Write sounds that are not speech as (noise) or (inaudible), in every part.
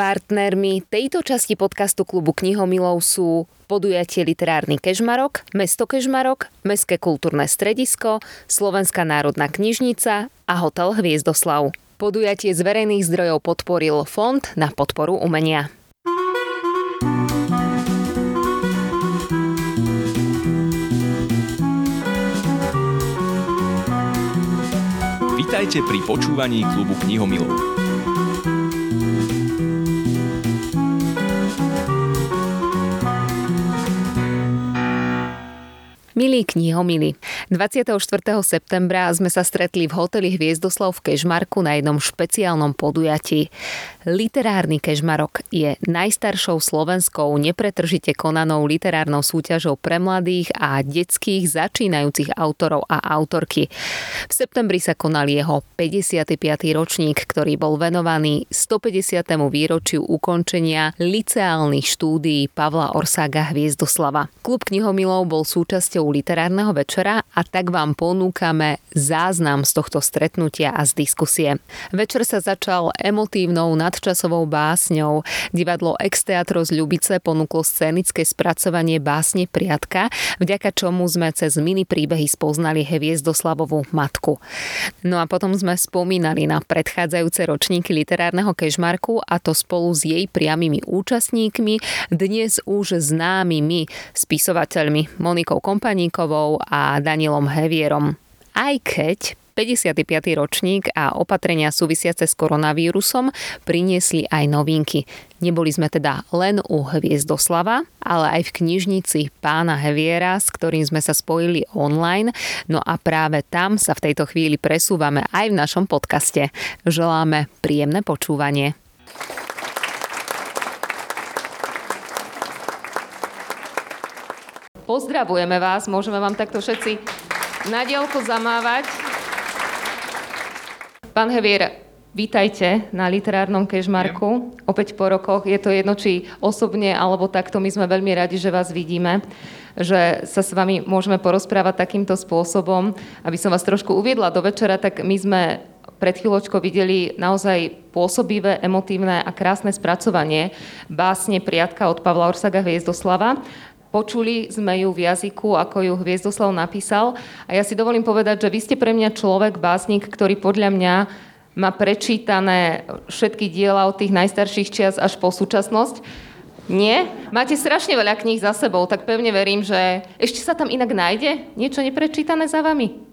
Partnermi tejto časti podcastu klubu Knihomilov sú podujatie Literárny Kežmarok, Mesto Kežmarok, Mestské kultúrne stredisko, Slovenská národná knižnica a hotel Hviezdoslav. Podujatie z verejných zdrojov podporil Fond na podporu umenia. Vítajte pri počúvaní klubu knihomilov. Milí knihomili, 24. septembra sme sa stretli v hoteli Hviezdoslav v Kežmarku na jednom špeciálnom podujatí. Literárny Kežmarok je najstaršou slovenskou nepretržite konanou literárnou súťažou pre mladých a detských začínajúcich autorov a autorky. V septembri sa konal jeho 55. ročník, ktorý bol venovaný 150. výročiu ukončenia liceálnych štúdií Pavla Orsága Hviezdoslava. Klub knihomilov bol súčasťou literárneho večera a tak vám ponúkame záznam z tohto stretnutia a z diskusie. Večer sa začal emotívnou nadčasovou básňou. Divadlo Ex Teatro z Ľubice ponúklo scénické spracovanie básne Priatka, vďaka čomu sme cez mini príbehy spoznali Hviezdoslavovú matku. No a potom sme spomínali na predchádzajúce ročníky literárneho kežmarku a to spolu s jej priamými účastníkmi, dnes už známymi spisovateľmi Monikou Kompani Koníkovou a Danielom Hevierom. Aj keď 55. ročník a opatrenia súvisiace s koronavírusom priniesli aj novinky. Neboli sme teda len u Hviezdoslava, ale aj v knižnici pána Heviera, s ktorým sme sa spojili online. No a práve tam sa v tejto chvíli presúvame aj v našom podcaste. Želáme príjemné počúvanie. Pozdravujeme vás, môžeme vám takto všetci na dielku zamávať. Pán Hevier, vítajte na literárnom kežmarku. Opäť po rokoch, je to jedno, či osobne alebo takto, my sme veľmi radi, že vás vidíme že sa s vami môžeme porozprávať takýmto spôsobom. Aby som vás trošku uviedla do večera, tak my sme pred chvíľočkou videli naozaj pôsobivé, emotívne a krásne spracovanie básne Priatka od Pavla Orsaga Hviezdoslava. Počuli sme ju v jazyku, ako ju Hviezdoslav napísal. A ja si dovolím povedať, že vy ste pre mňa človek, básnik, ktorý podľa mňa má prečítané všetky diela od tých najstarších čias až po súčasnosť. Nie? Máte strašne veľa kníh za sebou, tak pevne verím, že ešte sa tam inak nájde niečo neprečítané za vami.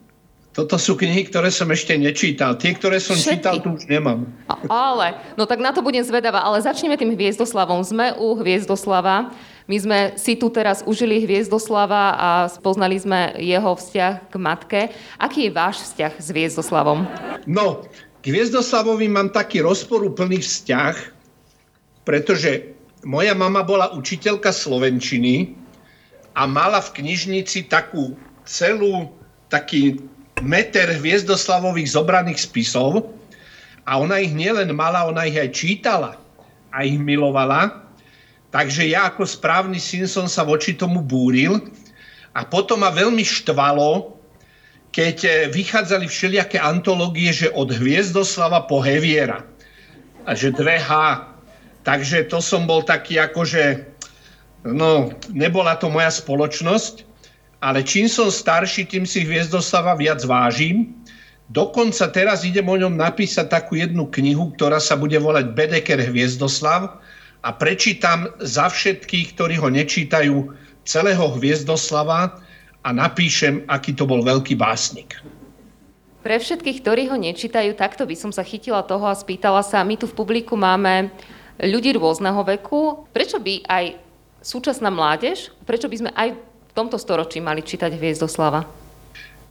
Toto sú knihy, ktoré som ešte nečítal. Tie, ktoré som Všetky. čítal, tu už nemám. Ale, no tak na to budem zvedavá. Ale začneme tým Hviezdoslavom. Sme u Hviezdoslava. My sme si tu teraz užili Hviezdoslava a spoznali sme jeho vzťah k matke. Aký je váš vzťah s Hviezdoslavom? No, k Hviezdoslavovi mám taký rozporúplný vzťah, pretože moja mama bola učiteľka slovenčiny a mala v knižnici takú celú, taký meter Hviezdoslavových zobraných spisov a ona ich nielen mala, ona ich aj čítala a ich milovala. Takže ja ako správny syn som sa voči tomu búril a potom ma veľmi štvalo, keď eh, vychádzali všelijaké antológie, že od Hviezdoslava po Heviera. A že 2H. Takže to som bol taký akože, no nebola to moja spoločnosť, ale čím som starší, tým si Hviezdoslava viac vážim. Dokonca teraz idem o ňom napísať takú jednu knihu, ktorá sa bude volať Bedeker Hviezdoslav a prečítam za všetkých, ktorí ho nečítajú, celého Hviezdoslava a napíšem, aký to bol veľký básnik. Pre všetkých, ktorí ho nečítajú, takto by som sa chytila toho a spýtala sa, my tu v publiku máme ľudí rôzneho veku. Prečo by aj súčasná mládež, prečo by sme aj v tomto storočí mali čítať Hviezdoslava?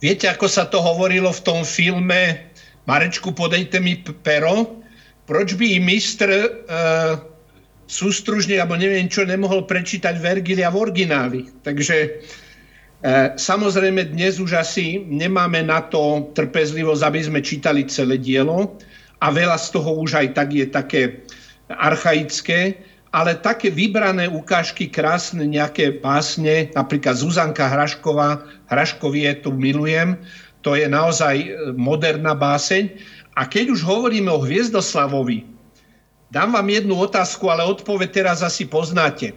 Viete, ako sa to hovorilo v tom filme Marečku, podejte mi pero? Proč by i mistr uh, sústružne, alebo neviem čo, nemohol prečítať Vergilia v origináli. Takže e, samozrejme dnes už asi nemáme na to trpezlivosť, aby sme čítali celé dielo a veľa z toho už aj tak je také archaické, ale také vybrané ukážky, krásne nejaké básne, napríklad Zuzanka Hrašková, Hraškovie tu milujem, to je naozaj moderná báseň. A keď už hovoríme o Hviezdoslavovi, Dám vám jednu otázku, ale odpoveď teraz asi poznáte.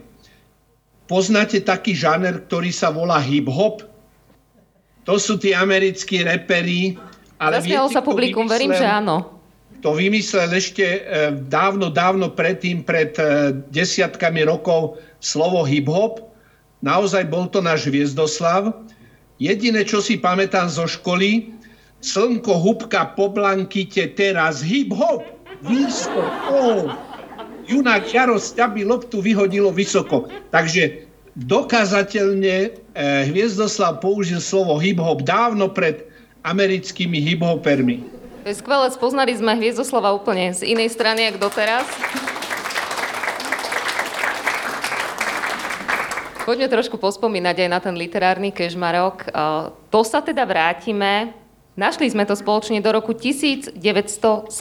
Poznáte taký žáner, ktorý sa volá hip-hop? To sú tí americkí reperi. Ale Zasmialo sa publikum, verím, že áno. To vymyslel ešte e, dávno, dávno predtým, pred e, desiatkami rokov, slovo hip-hop. Naozaj bol to náš Viezdoslav. Jediné, čo si pamätám zo školy, slnko hubka po blankite, teraz hip-hop, výskok, oh. Junák Jaro ťaby loptu vyhodilo vysoko. Takže dokázateľne e, Hviezdoslav použil slovo hip-hop dávno pred americkými hip-hopermi. To je skvelé, spoznali sme Hviezdoslava úplne z inej strany, ako doteraz. Poďme trošku pospomínať aj na ten literárny kežmarok. To sa teda vrátime. Našli sme to spoločne do roku 1973,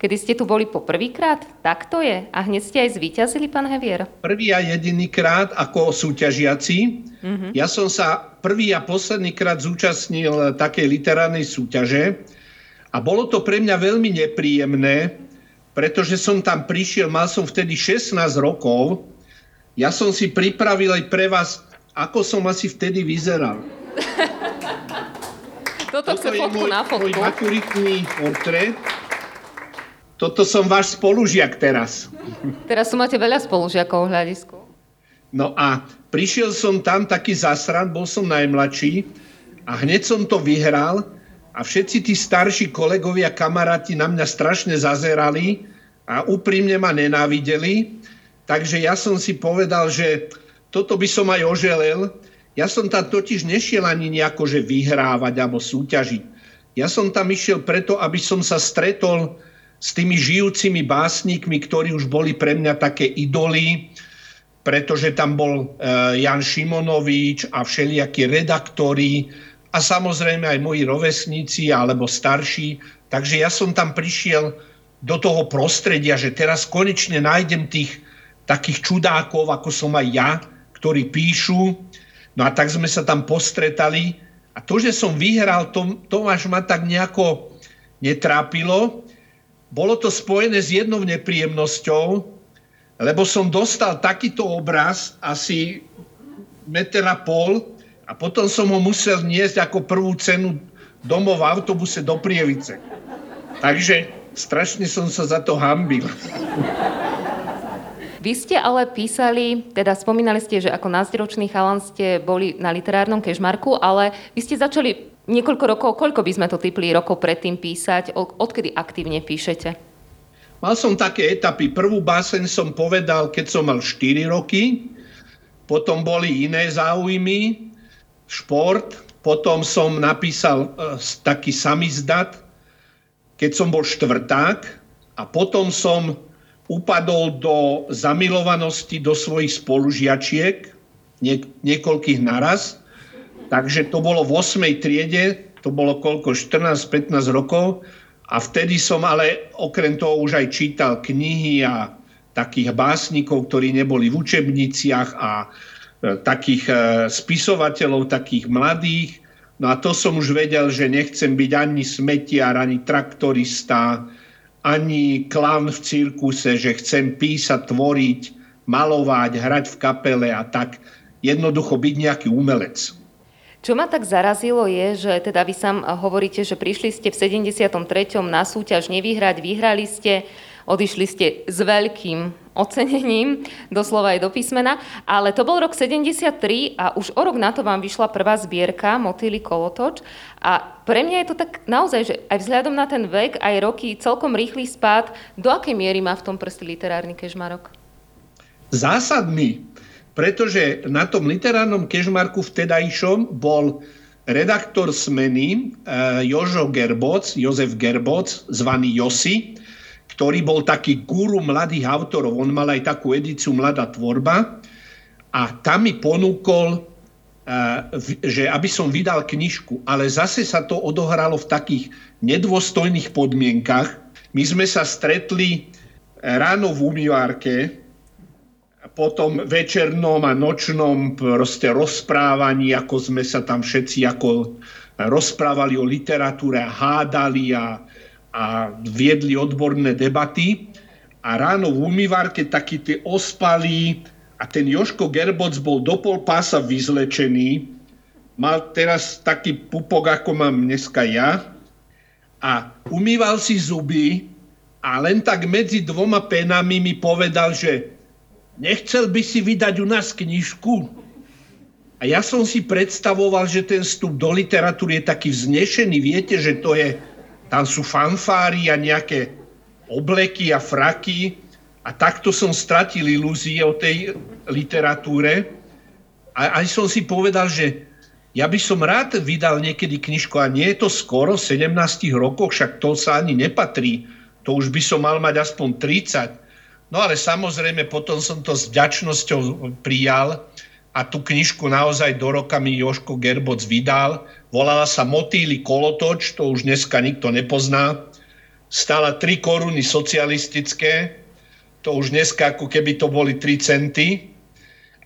kedy ste tu boli poprvýkrát. Tak to je. A hneď ste aj zvíťazili, pán Hevier? Prvý a jediný krát ako súťažiaci. Mm-hmm. Ja som sa prvý a posledný krát zúčastnil takej literárnej súťaže a bolo to pre mňa veľmi nepríjemné, pretože som tam prišiel, mal som vtedy 16 rokov, ja som si pripravil aj pre vás, ako som asi vtedy vyzeral. (laughs) Toto, chce fotku môj, na fotku. Môj maturitný portrét. Toto som váš spolužiak teraz. Teraz tu máte veľa spolužiakov v hľadisku. No a prišiel som tam taký zasran, bol som najmladší a hneď som to vyhral a všetci tí starší kolegovia, kamaráti na mňa strašne zazerali a úprimne ma nenávideli. Takže ja som si povedal, že toto by som aj oželel. Ja som tam totiž nešiel ani nejako, že vyhrávať alebo súťažiť. Ja som tam išiel preto, aby som sa stretol s tými žijúcimi básnikmi, ktorí už boli pre mňa také idoly, pretože tam bol uh, Jan Šimonovič a všelijakí redaktori, a samozrejme aj moji rovesníci alebo starší. Takže ja som tam prišiel do toho prostredia, že teraz konečne nájdem tých takých čudákov, ako som aj ja, ktorí píšu. No a tak sme sa tam postretali. A to, že som vyhral, to, to až ma tak nejako netrápilo. Bolo to spojené s jednou nepríjemnosťou, lebo som dostal takýto obraz, asi meter a pol, a potom som ho musel niesť ako prvú cenu domov v autobuse do Prievice. Takže strašne som sa za to hambil. Vy ste ale písali, teda spomínali ste, že ako názderočný chalan ste boli na literárnom kežmarku, ale vy ste začali niekoľko rokov, koľko by sme to typli rokov predtým písať, odkedy aktívne píšete? Mal som také etapy. Prvú báseň som povedal, keď som mal 4 roky, potom boli iné záujmy, šport, potom som napísal uh, taký samizdat, keď som bol štvrták a potom som upadol do zamilovanosti do svojich spolužiačiek, nie, niekoľkých naraz. Takže to bolo v 8. triede, to bolo koľko, 14-15 rokov. A vtedy som ale okrem toho už aj čítal knihy a takých básnikov, ktorí neboli v učebniciach a E, takých e, spisovateľov, takých mladých. No a to som už vedel, že nechcem byť ani smetiar, ani traktorista, ani klan v cirkuse, že chcem písať, tvoriť, malovať, hrať v kapele a tak jednoducho byť nejaký umelec. Čo ma tak zarazilo je, že teda vy sám hovoríte, že prišli ste v 73. na súťaž nevyhrať, vyhrali ste, odišli ste s veľkým ocenením, doslova aj do písmena, ale to bol rok 73 a už o rok na to vám vyšla prvá zbierka Motýly kolotoč a pre mňa je to tak naozaj, že aj vzhľadom na ten vek, aj roky, celkom rýchly spád, do akej miery má v tom prsti literárny kežmarok? Zásadný, pretože na tom literárnom kežmarku vtedajšom bol redaktor Smeny eh, Jožo Gerboc, Jozef Gerboc, zvaný Josi, ktorý bol taký guru mladých autorov. On mal aj takú edíciu Mladá tvorba a tam mi ponúkol, eh, že aby som vydal knižku, ale zase sa to odohralo v takých nedôstojných podmienkach. My sme sa stretli ráno v umývárke, potom večernom a nočnom proste rozprávaní, ako sme sa tam všetci ako rozprávali o literatúre a hádali a, a viedli odborné debaty. a ráno v umývarke taký tie ospalý a ten Joško Gerboc bol do pol pása vyzlečený, mal teraz taký pupok, ako mám dneska ja a umýval si zuby a len tak medzi dvoma penami mi povedal, že nechcel by si vydať u nás knižku. A ja som si predstavoval, že ten vstup do literatúry je taký vznešený. Viete, že to je, tam sú fanfári a nejaké obleky a fraky. A takto som stratil ilúzie o tej literatúre. A aj som si povedal, že ja by som rád vydal niekedy knižku a nie je to skoro, v 17 rokoch, však to sa ani nepatrí. To už by som mal mať aspoň 30. No ale samozrejme potom som to s vďačnosťou prijal a tú knižku naozaj do roka mi Joško Gerboc vydal. Volala sa Motýly kolotoč, to už dneska nikto nepozná. Stala 3 koruny socialistické, to už dneska ako keby to boli 3 centy.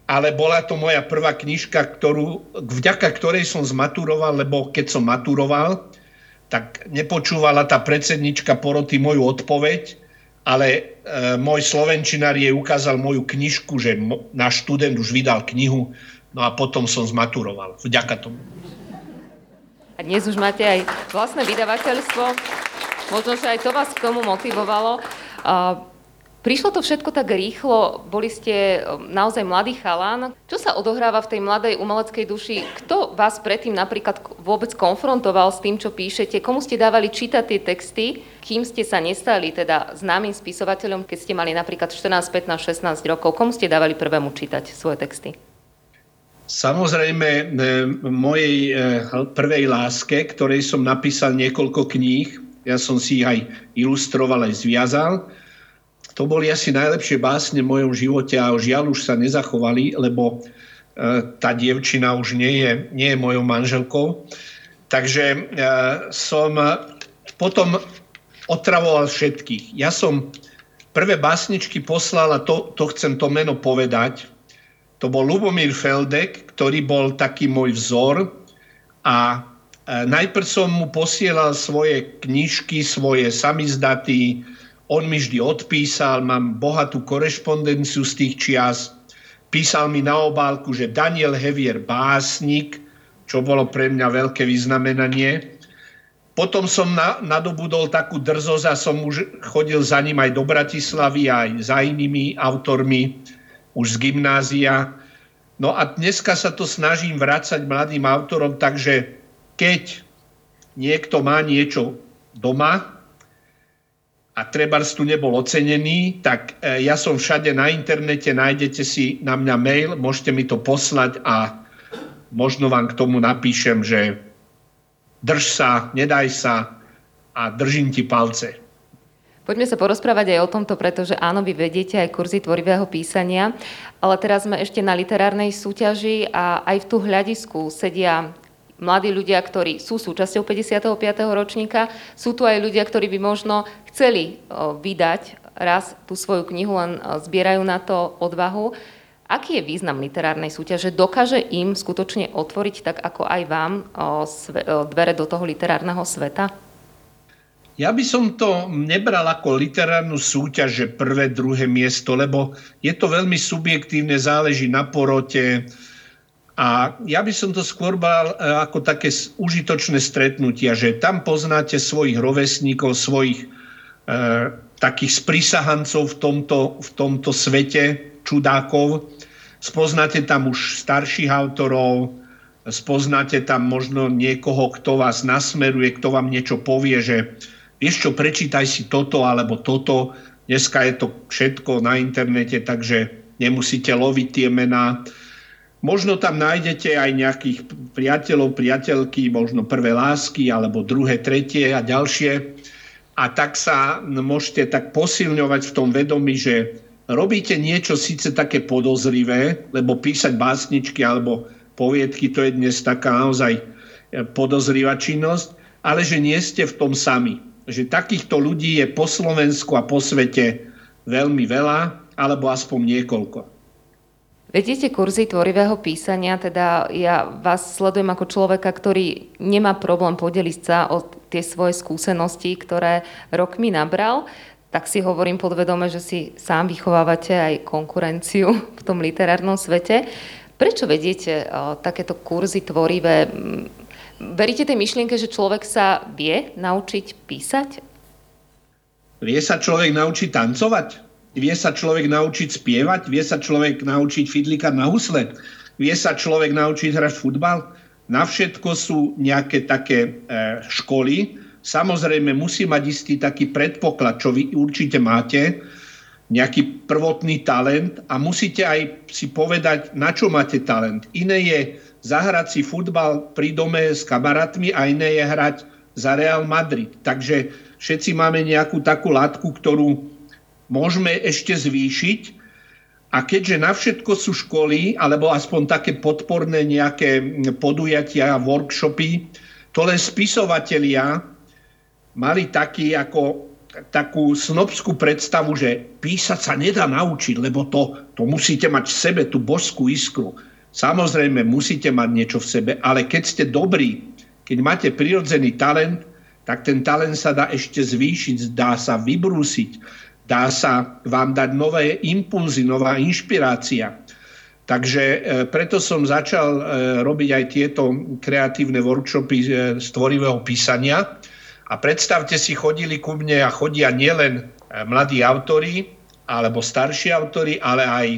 Ale bola to moja prvá knižka, ktorú, vďaka ktorej som zmaturoval, lebo keď som maturoval, tak nepočúvala tá predsednička poroty moju odpoveď, ale e, môj slovenčinár jej ukázal moju knižku, že mo, náš študent už vydal knihu, no a potom som zmaturoval. Vďaka tomu. A dnes už máte aj vlastné vydavateľstvo. Možno, že aj to vás k tomu motivovalo. Prišlo to všetko tak rýchlo, boli ste um, naozaj mladý chalán. Čo sa odohráva v tej mladej umeleckej duši? Kto vás predtým napríklad vôbec konfrontoval s tým, čo píšete? Komu ste dávali čítať tie texty, kým ste sa nestali teda známym spisovateľom, keď ste mali napríklad 14, 15, 16 rokov? Komu ste dávali prvému čítať svoje texty? Samozrejme, e, mojej e, prvej láske, ktorej som napísal niekoľko kníh, ja som si ich aj ilustroval, aj zviazal, to boli asi najlepšie básne v mojom živote a žiaľ už sa nezachovali, lebo e, tá dievčina už nie je, nie je mojou manželkou. Takže e, som potom otravoval všetkých. Ja som prvé básničky poslal a to, to chcem to meno povedať. To bol Lubomír Feldek, ktorý bol taký môj vzor a e, najprv som mu posielal svoje knižky, svoje samizdaty, on mi vždy odpísal, mám bohatú korešpondenciu z tých čias. Písal mi na obálku, že Daniel Hevier básnik, čo bolo pre mňa veľké vyznamenanie. Potom som na, nadobudol takú drzosť a som už chodil za ním aj do Bratislavy, aj za inými autormi, už z gymnázia. No a dneska sa to snažím vrácať mladým autorom, takže keď niekto má niečo doma, a trebárs tu nebol ocenený, tak e, ja som všade na internete, nájdete si na mňa mail, môžete mi to poslať a možno vám k tomu napíšem, že drž sa, nedaj sa a držím ti palce. Poďme sa porozprávať aj o tomto, pretože áno, vy vediete aj kurzy tvorivého písania, ale teraz sme ešte na literárnej súťaži a aj v tú hľadisku sedia mladí ľudia, ktorí sú súčasťou 55. ročníka, sú tu aj ľudia, ktorí by možno chceli vydať raz tú svoju knihu, len zbierajú na to odvahu. Aký je význam literárnej súťaže? Dokáže im skutočne otvoriť, tak ako aj vám, dvere do toho literárneho sveta? Ja by som to nebral ako literárnu súťaž, že prvé, druhé miesto, lebo je to veľmi subjektívne, záleží na porote, a ja by som to skôr bral e, ako také užitočné stretnutia, že tam poznáte svojich rovesníkov, svojich e, takých sprisahancov v tomto, v tomto svete čudákov. Spoznáte tam už starších autorov, spoznáte tam možno niekoho, kto vás nasmeruje, kto vám niečo povie, že vieš čo, prečítaj si toto alebo toto. Dneska je to všetko na internete, takže nemusíte loviť tie mená Možno tam nájdete aj nejakých priateľov, priateľky, možno prvé lásky, alebo druhé, tretie a ďalšie. A tak sa môžete tak posilňovať v tom vedomí, že robíte niečo síce také podozrivé, lebo písať básničky alebo poviedky, to je dnes taká naozaj podozrivá činnosť, ale že nie ste v tom sami. Že takýchto ľudí je po Slovensku a po svete veľmi veľa, alebo aspoň niekoľko. Vedete kurzy tvorivého písania, teda ja vás sledujem ako človeka, ktorý nemá problém podeliť sa o tie svoje skúsenosti, ktoré rokmi nabral. tak si hovorím podvedome, že si sám vychovávate aj konkurenciu v tom literárnom svete. Prečo vediete takéto kurzy tvorivé? Veríte tej myšlienke, že človek sa vie naučiť písať? Vie sa človek naučiť tancovať? Vie sa človek naučiť spievať? Vie sa človek naučiť fidlikať na husle? Vie sa človek naučiť hrať futbal? Na všetko sú nejaké také e, školy, Samozrejme musí mať istý taký predpoklad, čo vy určite máte, nejaký prvotný talent a musíte aj si povedať, na čo máte talent. Iné je zahrať si futbal pri dome s kamarátmi a iné je hrať za Real Madrid. Takže všetci máme nejakú takú látku, ktorú môžeme ešte zvýšiť a keďže na všetko sú školy, alebo aspoň také podporné nejaké podujatia, workshopy, to len spisovatelia mali taký ako, takú snobskú predstavu, že písať sa nedá naučiť, lebo to, to musíte mať v sebe, tú božskú iskru. Samozrejme, musíte mať niečo v sebe, ale keď ste dobrí, keď máte prirodzený talent, tak ten talent sa dá ešte zvýšiť, dá sa vybrúsiť, dá sa vám dať nové impulzy, nová inšpirácia. Takže e, preto som začal e, robiť aj tieto kreatívne workshopy e, z tvorivého písania, a predstavte si, chodili ku mne a chodia nielen mladí autori, alebo starší autori, ale aj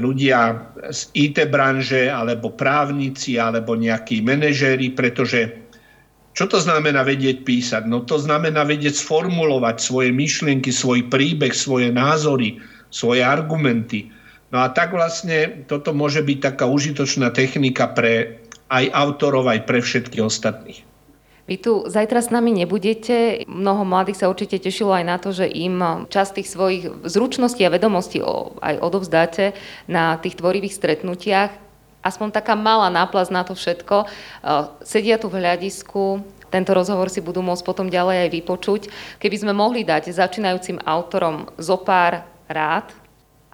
ľudia z IT branže, alebo právnici, alebo nejakí manažéri, pretože čo to znamená vedieť písať? No to znamená vedieť sformulovať svoje myšlienky, svoj príbeh, svoje názory, svoje argumenty. No a tak vlastne toto môže byť taká užitočná technika pre aj autorov, aj pre všetkých ostatných. Vy tu zajtra s nami nebudete. Mnoho mladých sa určite tešilo aj na to, že im časť tých svojich zručností a vedomostí aj odovzdáte na tých tvorivých stretnutiach. Aspoň taká malá náplaz na to všetko. Sedia tu v hľadisku, tento rozhovor si budú môcť potom ďalej aj vypočuť. Keby sme mohli dať začínajúcim autorom zo pár rád,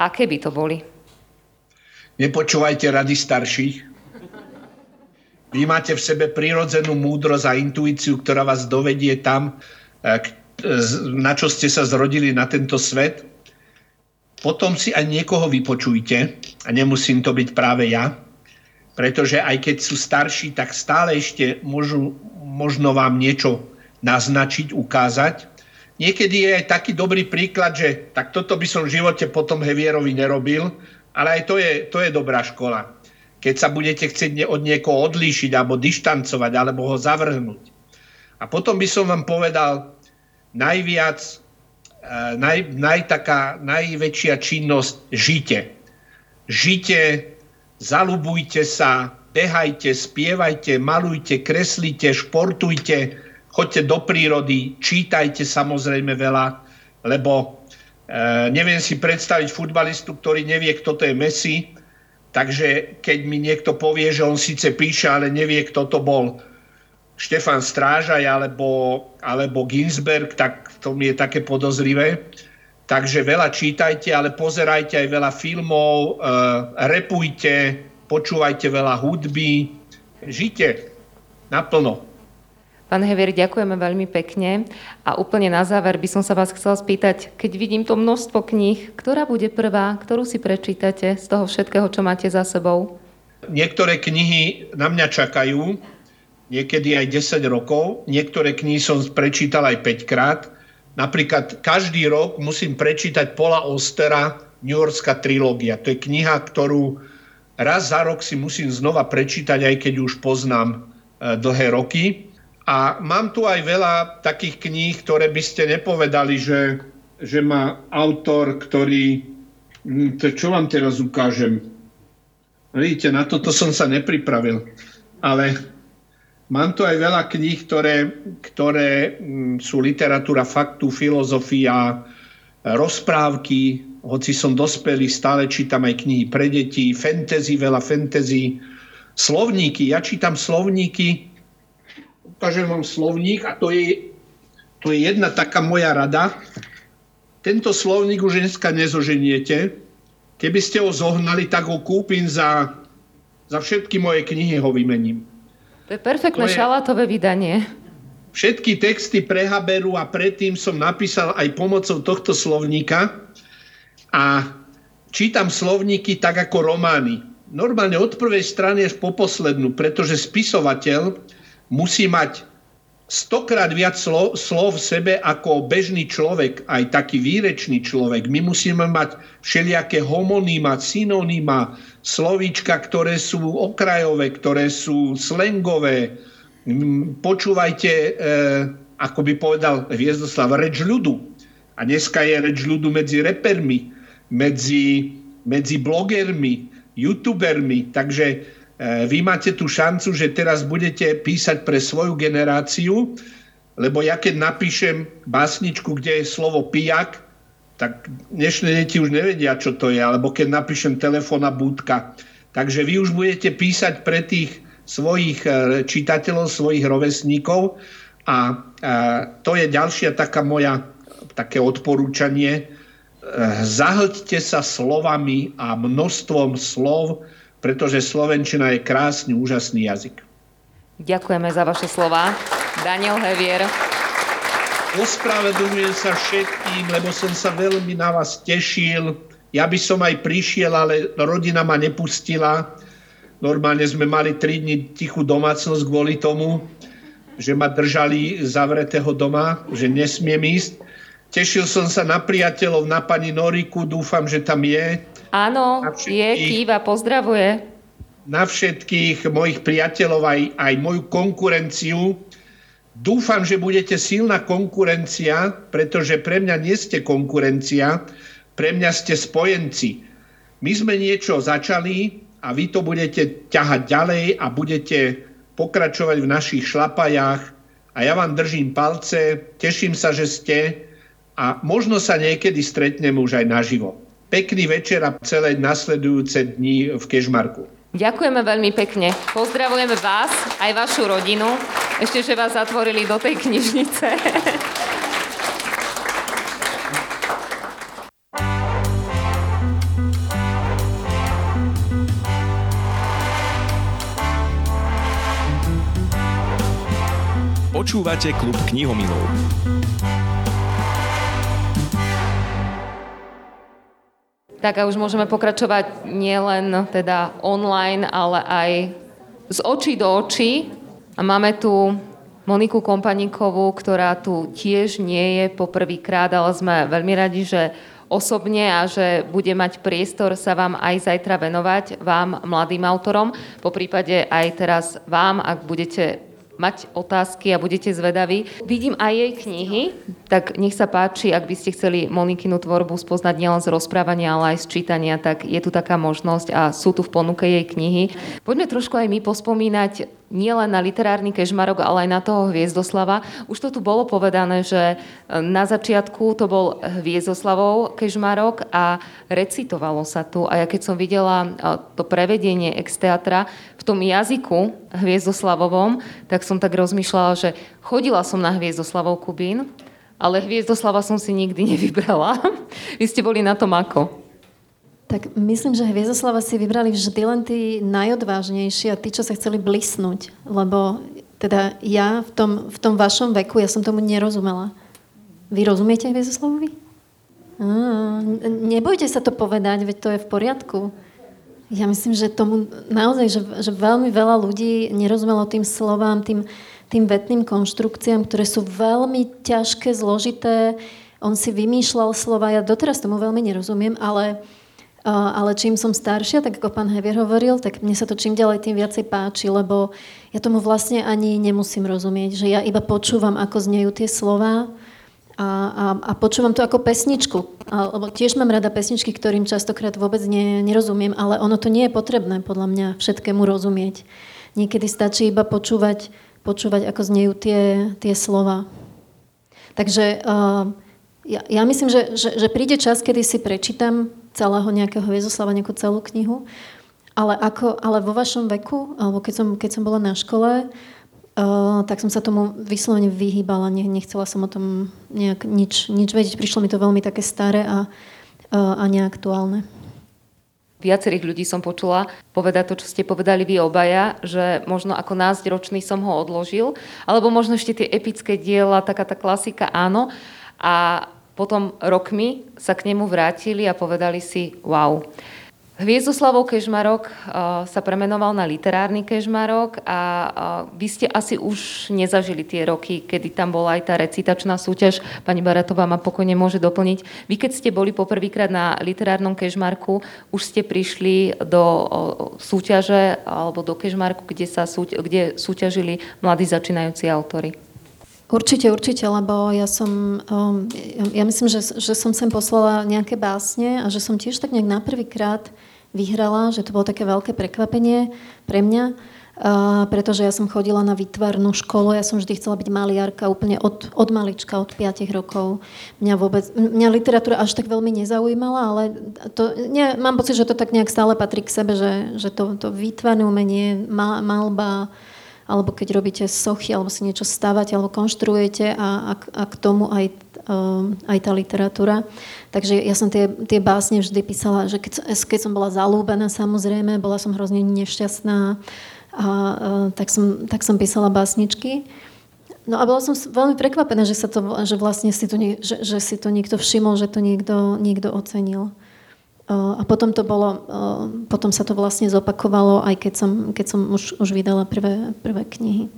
aké by to boli? Nepočúvajte rady starších, vy máte v sebe prirodzenú múdrosť a intuíciu, ktorá vás dovedie tam, e, na čo ste sa zrodili na tento svet. Potom si aj niekoho vypočujte a nemusím to byť práve ja, pretože aj keď sú starší, tak stále ešte môžu, možno vám niečo naznačiť, ukázať. Niekedy je aj taký dobrý príklad, že tak toto by som v živote potom Hevierovi nerobil, ale aj to je, to je dobrá škola keď sa budete chcieť od niekoho odlíšiť alebo dištancovať alebo ho zavrhnúť. A potom by som vám povedal najviac, eh, naj, naj, taká, najväčšia činnosť žite. Žite, zalubujte sa, behajte, spievajte, malujte, kreslite, športujte, choďte do prírody, čítajte samozrejme veľa, lebo e, neviem si predstaviť futbalistu, ktorý nevie, kto to je Messi, Takže keď mi niekto povie, že on síce píše, ale nevie, kto to bol, Štefan Strážaj alebo, alebo Ginsberg, tak to mi je také podozrivé. Takže veľa čítajte, ale pozerajte aj veľa filmov, e, repujte, počúvajte veľa hudby, žite naplno. Pán Hever, ďakujeme veľmi pekne. A úplne na záver by som sa vás chcela spýtať, keď vidím to množstvo kníh, ktorá bude prvá, ktorú si prečítate z toho všetkého, čo máte za sebou? Niektoré knihy na mňa čakajú, niekedy aj 10 rokov. Niektoré knihy som prečítal aj 5 krát. Napríklad každý rok musím prečítať Pola Ostera New Yorkská trilógia. To je kniha, ktorú raz za rok si musím znova prečítať, aj keď už poznám e, dlhé roky. A mám tu aj veľa takých kníh, ktoré by ste nepovedali, že, že má autor, ktorý... Hm, to čo vám teraz ukážem? Vidíte, na toto som sa nepripravil. Ale mám tu aj veľa kníh, ktoré, ktoré hm, sú literatúra faktu, filozofia, rozprávky, hoci som dospelý, stále čítam aj knihy pre deti, fantasy, veľa fantasy, slovníky. Ja čítam slovníky, ukážem vám slovník a to je, to je jedna taká moja rada. Tento slovník už dneska nezoženiete. Keby ste ho zohnali, tak ho kúpim za, za všetky moje knihy, ho vymením. To je perfektné to je, šalátové vydanie. všetky texty prehaberú a predtým som napísal aj pomocou tohto slovníka a čítam slovníky tak ako romány. Normálne od prvej strany až po poslednú, pretože spisovateľ musí mať stokrát viac slov, slov v sebe ako bežný človek, aj taký výrečný človek. My musíme mať všelijaké homonýma, synonýma, slovíčka, ktoré sú okrajové, ktoré sú slengové. Počúvajte, e, ako by povedal Hviezdoslav, reč ľudu. A dneska je reč ľudu medzi repermi, medzi, medzi blogermi, youtubermi. Takže vy máte tú šancu, že teraz budete písať pre svoju generáciu, lebo ja keď napíšem básničku, kde je slovo pijak, tak dnešné deti už nevedia, čo to je, alebo keď napíšem telefóna budka. Takže vy už budete písať pre tých svojich e, čitateľov, svojich rovesníkov a e, to je ďalšia taká moja také odporúčanie. Zahlťte sa slovami a množstvom slov, pretože Slovenčina je krásny, úžasný jazyk. Ďakujeme za vaše slova. Daniel Hevier. Ospravedlňujem sa všetkým, lebo som sa veľmi na vás tešil. Ja by som aj prišiel, ale rodina ma nepustila. Normálne sme mali 3 dní tichú domácnosť kvôli tomu, že ma držali zavretého doma, že nesmiem ísť. Tešil som sa na priateľov, na pani Noriku, dúfam, že tam je. Áno, je, kýva, pozdravuje. Na všetkých mojich priateľov, aj, aj moju konkurenciu. Dúfam, že budete silná konkurencia, pretože pre mňa nie ste konkurencia, pre mňa ste spojenci. My sme niečo začali a vy to budete ťahať ďalej a budete pokračovať v našich šlapajách a ja vám držím palce, teším sa, že ste a možno sa niekedy stretneme už aj naživo. Pekný večer a celé nasledujúce dni v Kežmarku. Ďakujeme veľmi pekne. Pozdravujeme vás, aj vašu rodinu. Ešte, že vás zatvorili do tej knižnice. Počúvate klub knihomilov. Tak a už môžeme pokračovať nielen teda online, ale aj z očí do očí. A máme tu Moniku Kompaníkovú, ktorá tu tiež nie je poprvýkrát, ale sme veľmi radi, že osobne a že bude mať priestor sa vám aj zajtra venovať, vám, mladým autorom, po prípade aj teraz vám, ak budete mať otázky a budete zvedaví. Vidím aj jej knihy, tak nech sa páči, ak by ste chceli Monikinu tvorbu spoznať nielen z rozprávania, ale aj z čítania, tak je tu taká možnosť a sú tu v ponuke jej knihy. Poďme trošku aj my pospomínať nielen na literárny kežmarok, ale aj na toho Hviezdoslava. Už to tu bolo povedané, že e, na začiatku to bol Hviezdoslavov kežmarok a recitovalo sa tu. A ja keď som videla e, to prevedenie ex teatra v tom jazyku Hviezdoslavovom, tak som tak rozmýšľala, že chodila som na Hviezdoslavov Kubín, ale Hviezdoslava som si nikdy (laughs) nevybrala. Vy ste boli na tom ako? Tak myslím, že Hviezoslava si vybrali vždy len tí najodvážnejší a tí, čo sa chceli blisnúť. Lebo teda ja v tom, v tom vašom veku, ja som tomu nerozumela. Vy rozumiete Hviezoslavovi? nebojte sa to povedať, veď to je v poriadku. Ja myslím, že tomu naozaj, že, že veľmi veľa ľudí nerozumelo tým slovám, tým, tým vetným konštrukciám, ktoré sú veľmi ťažké, zložité. On si vymýšľal slova, ja doteraz tomu veľmi nerozumiem, ale ale čím som staršia, tak ako pán Hevier hovoril, tak mne sa to čím ďalej tým viacej páči, lebo ja tomu vlastne ani nemusím rozumieť, že ja iba počúvam, ako znejú tie slova a, a, a počúvam to ako pesničku. A, lebo tiež mám rada pesničky, ktorým častokrát vôbec ne, nerozumiem, ale ono to nie je potrebné podľa mňa všetkému rozumieť. Niekedy stačí iba počúvať, počúvať ako znejú tie, tie slova. Takže uh, ja, ja myslím, že, že, že príde čas, kedy si prečítam celého nejakého Viezoslava, nejakú celú knihu. Ale, ako, ale vo vašom veku, alebo keď som, keď som bola na škole, uh, tak som sa tomu vyslovene vyhýbala. Ne, nechcela som o tom nejak nič, nič vedieť. Prišlo mi to veľmi také staré a, uh, a neaktuálne. viacerých ľudí som počula povedať to, čo ste povedali vy obaja, že možno ako násťročný som ho odložil, alebo možno ešte tie epické diela, taká tá klasika, áno. A potom rokmi sa k nemu vrátili a povedali si, wow, Hviezdoslavov Kežmarok uh, sa premenoval na literárny Kežmarok a uh, vy ste asi už nezažili tie roky, kedy tam bola aj tá recitačná súťaž. Pani Baratová ma pokojne môže doplniť. Vy keď ste boli poprvýkrát na literárnom Kežmarku, už ste prišli do uh, súťaže alebo do Kežmarku, kde, sa súť, kde súťažili mladí začínajúci autory. Určite, určite, lebo ja som, um, ja, myslím, že, že som sem poslala nejaké básne a že som tiež tak nejak na prvýkrát vyhrala, že to bolo také veľké prekvapenie pre mňa, uh, pretože ja som chodila na výtvarnú školu, ja som vždy chcela byť maliarka úplne od, od malička, od 5 rokov. Mňa vôbec, mňa literatúra až tak veľmi nezaujímala, ale to, nie, mám pocit, že to tak nejak stále patrí k sebe, že, že to, to výtvarné umenie, mal, malba, alebo keď robíte sochy, alebo si niečo stávate, alebo konštruujete a, a, a k tomu aj, uh, aj tá literatúra. Takže ja som tie, tie básne vždy písala, že keď, keď som bola zalúbená samozrejme, bola som hrozne nešťastná a tak, som, tak som písala básničky. No a bola som veľmi prekvapená, že, sa to, že vlastne si to, že, že si to niekto všimol, že to niekto, niekto ocenil. A potom to bolo, potom sa to vlastne zopakovalo, aj keď som, keď som už, už vydala prvé, prvé knihy.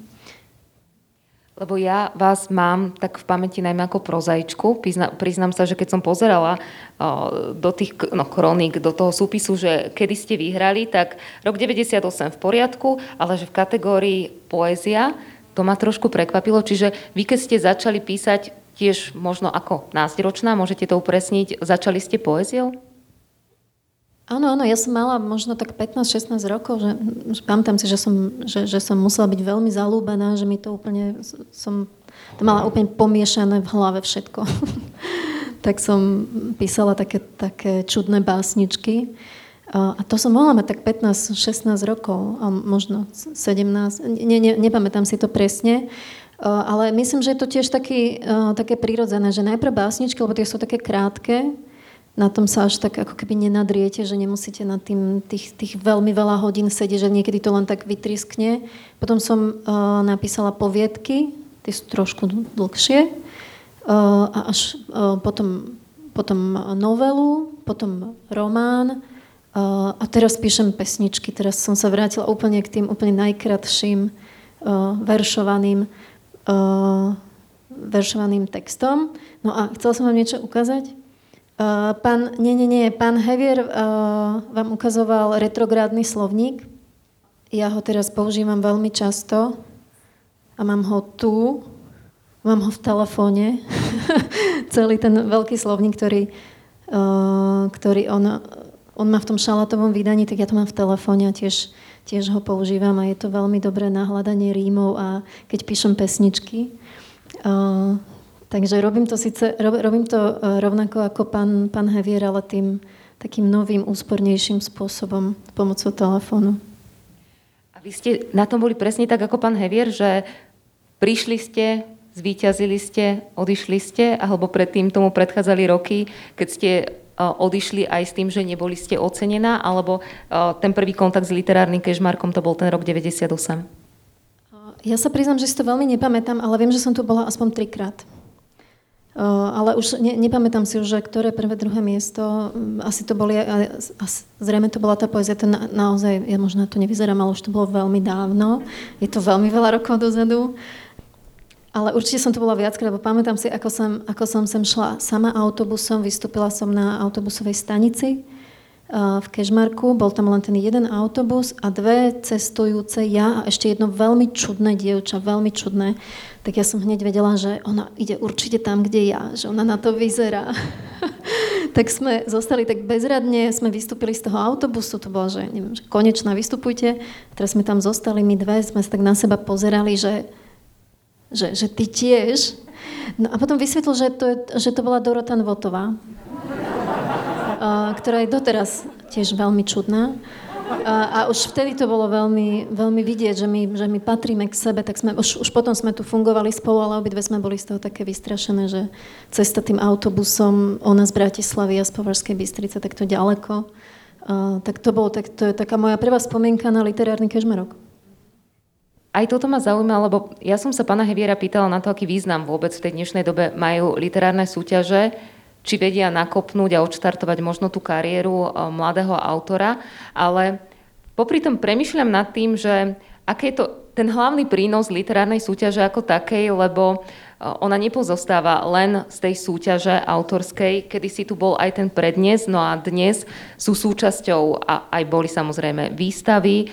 Lebo ja vás mám tak v pamäti najmä ako prozaičku. Priznám, priznám sa, že keď som pozerala do tých no, kroník, do toho súpisu, že kedy ste vyhrali, tak rok 98 v poriadku, ale že v kategórii poézia to ma trošku prekvapilo. Čiže vy, keď ste začali písať tiež možno ako násťročná, môžete to upresniť, začali ste poéziou? Áno, áno, ja som mala možno tak 15-16 rokov, že, že pamätám si, že som, že, že som musela byť veľmi zalúbená, že mi to úplne, som to mala úplne pomiešané v hlave všetko. (laughs) tak som písala také, také čudné básničky. A to som mohla mať tak 15-16 rokov, a možno 17, ne, ne, nepamätám si to presne. Ale myslím, že je to tiež taký, také prirodzené, že najprv básničky, lebo tie sú také krátke, na tom sa až tak ako keby nenadriete, že nemusíte na tým tých, tých veľmi veľa hodín sedieť, že niekedy to len tak vytriskne. Potom som uh, napísala poviedky, tie sú trošku dlhšie. Uh, a až uh, potom, potom novelu, potom román uh, a teraz píšem pesničky. Teraz som sa vrátila úplne k tým úplne najkratším uh, veršovaným, uh, veršovaným textom. No a chcela som vám niečo ukázať. Uh, pán, nie, nie, nie, pán Hevier uh, vám ukazoval retrográdny slovník. Ja ho teraz používam veľmi často a mám ho tu, mám ho v telefóne. (laughs) Celý ten veľký slovník, ktorý, uh, ktorý on, on má v tom šalatovom vydaní, tak ja to mám v telefóne a tiež, tiež ho používam a je to veľmi dobré na hľadanie rímov a keď píšem pesničky. Uh, Takže robím to, síce, robím to e, rovnako ako pán, pán Hevier, ale tým takým novým, úspornejším spôsobom pomocou telefónu. A vy ste na tom boli presne tak ako pán Hevier, že prišli ste, zvíťazili ste, odišli ste, alebo predtým tomu predchádzali roky, keď ste e, odišli aj s tým, že neboli ste ocenená, alebo e, ten prvý kontakt s literárnym kežmarkom to bol ten rok 98? Ja sa priznám, že si to veľmi nepamätám, ale viem, že som tu bola aspoň trikrát. Ale už ne, nepamätám si už, ktoré prvé, druhé miesto. Asi to boli, asi, zrejme to bola tá poezia, to na, naozaj, ja možno to nevyzerám, ale už to bolo veľmi dávno. Je to veľmi veľa rokov dozadu. Ale určite som to bola viackrát, lebo pamätám si, ako som, ako som sem šla sama autobusom, vystúpila som na autobusovej stanici v Kežmarku, bol tam len ten jeden autobus a dve cestujúce, ja a ešte jedno veľmi čudné dievča, veľmi čudné, tak ja som hneď vedela, že ona ide určite tam, kde ja, že ona na to vyzerá. (laughs) tak sme zostali tak bezradne, sme vystúpili z toho autobusu, to bolo, že neviem, že konečná vystupujte, teraz sme tam zostali my dve, sme sa tak na seba pozerali, že, že, že ty tiež. No a potom vysvetlil, že to, že to bola Dorota Nvotová ktorá je doteraz tiež veľmi čudná. A, už vtedy to bolo veľmi, veľmi vidieť, že my, že my patríme k sebe, tak sme, už, už potom sme tu fungovali spolu, ale obidve sme boli z toho také vystrašené, že cesta tým autobusom, ona z Bratislavy a z Považskej Bystrice, takto ďaleko, Uh, tak to, bolo, tak to je taká moja prvá spomienka na literárny kežmarok. Aj toto ma zaujíma, lebo ja som sa pána Heviera pýtala na to, aký význam vôbec v tej dnešnej dobe majú literárne súťaže, či vedia nakopnúť a odštartovať možno tú kariéru mladého autora, ale popri tom premyšľam nad tým, že aké je to ten hlavný prínos literárnej súťaže ako takej, lebo ona nepozostáva len z tej súťaže autorskej, kedy si tu bol aj ten prednes, no a dnes sú súčasťou a aj boli samozrejme výstavy,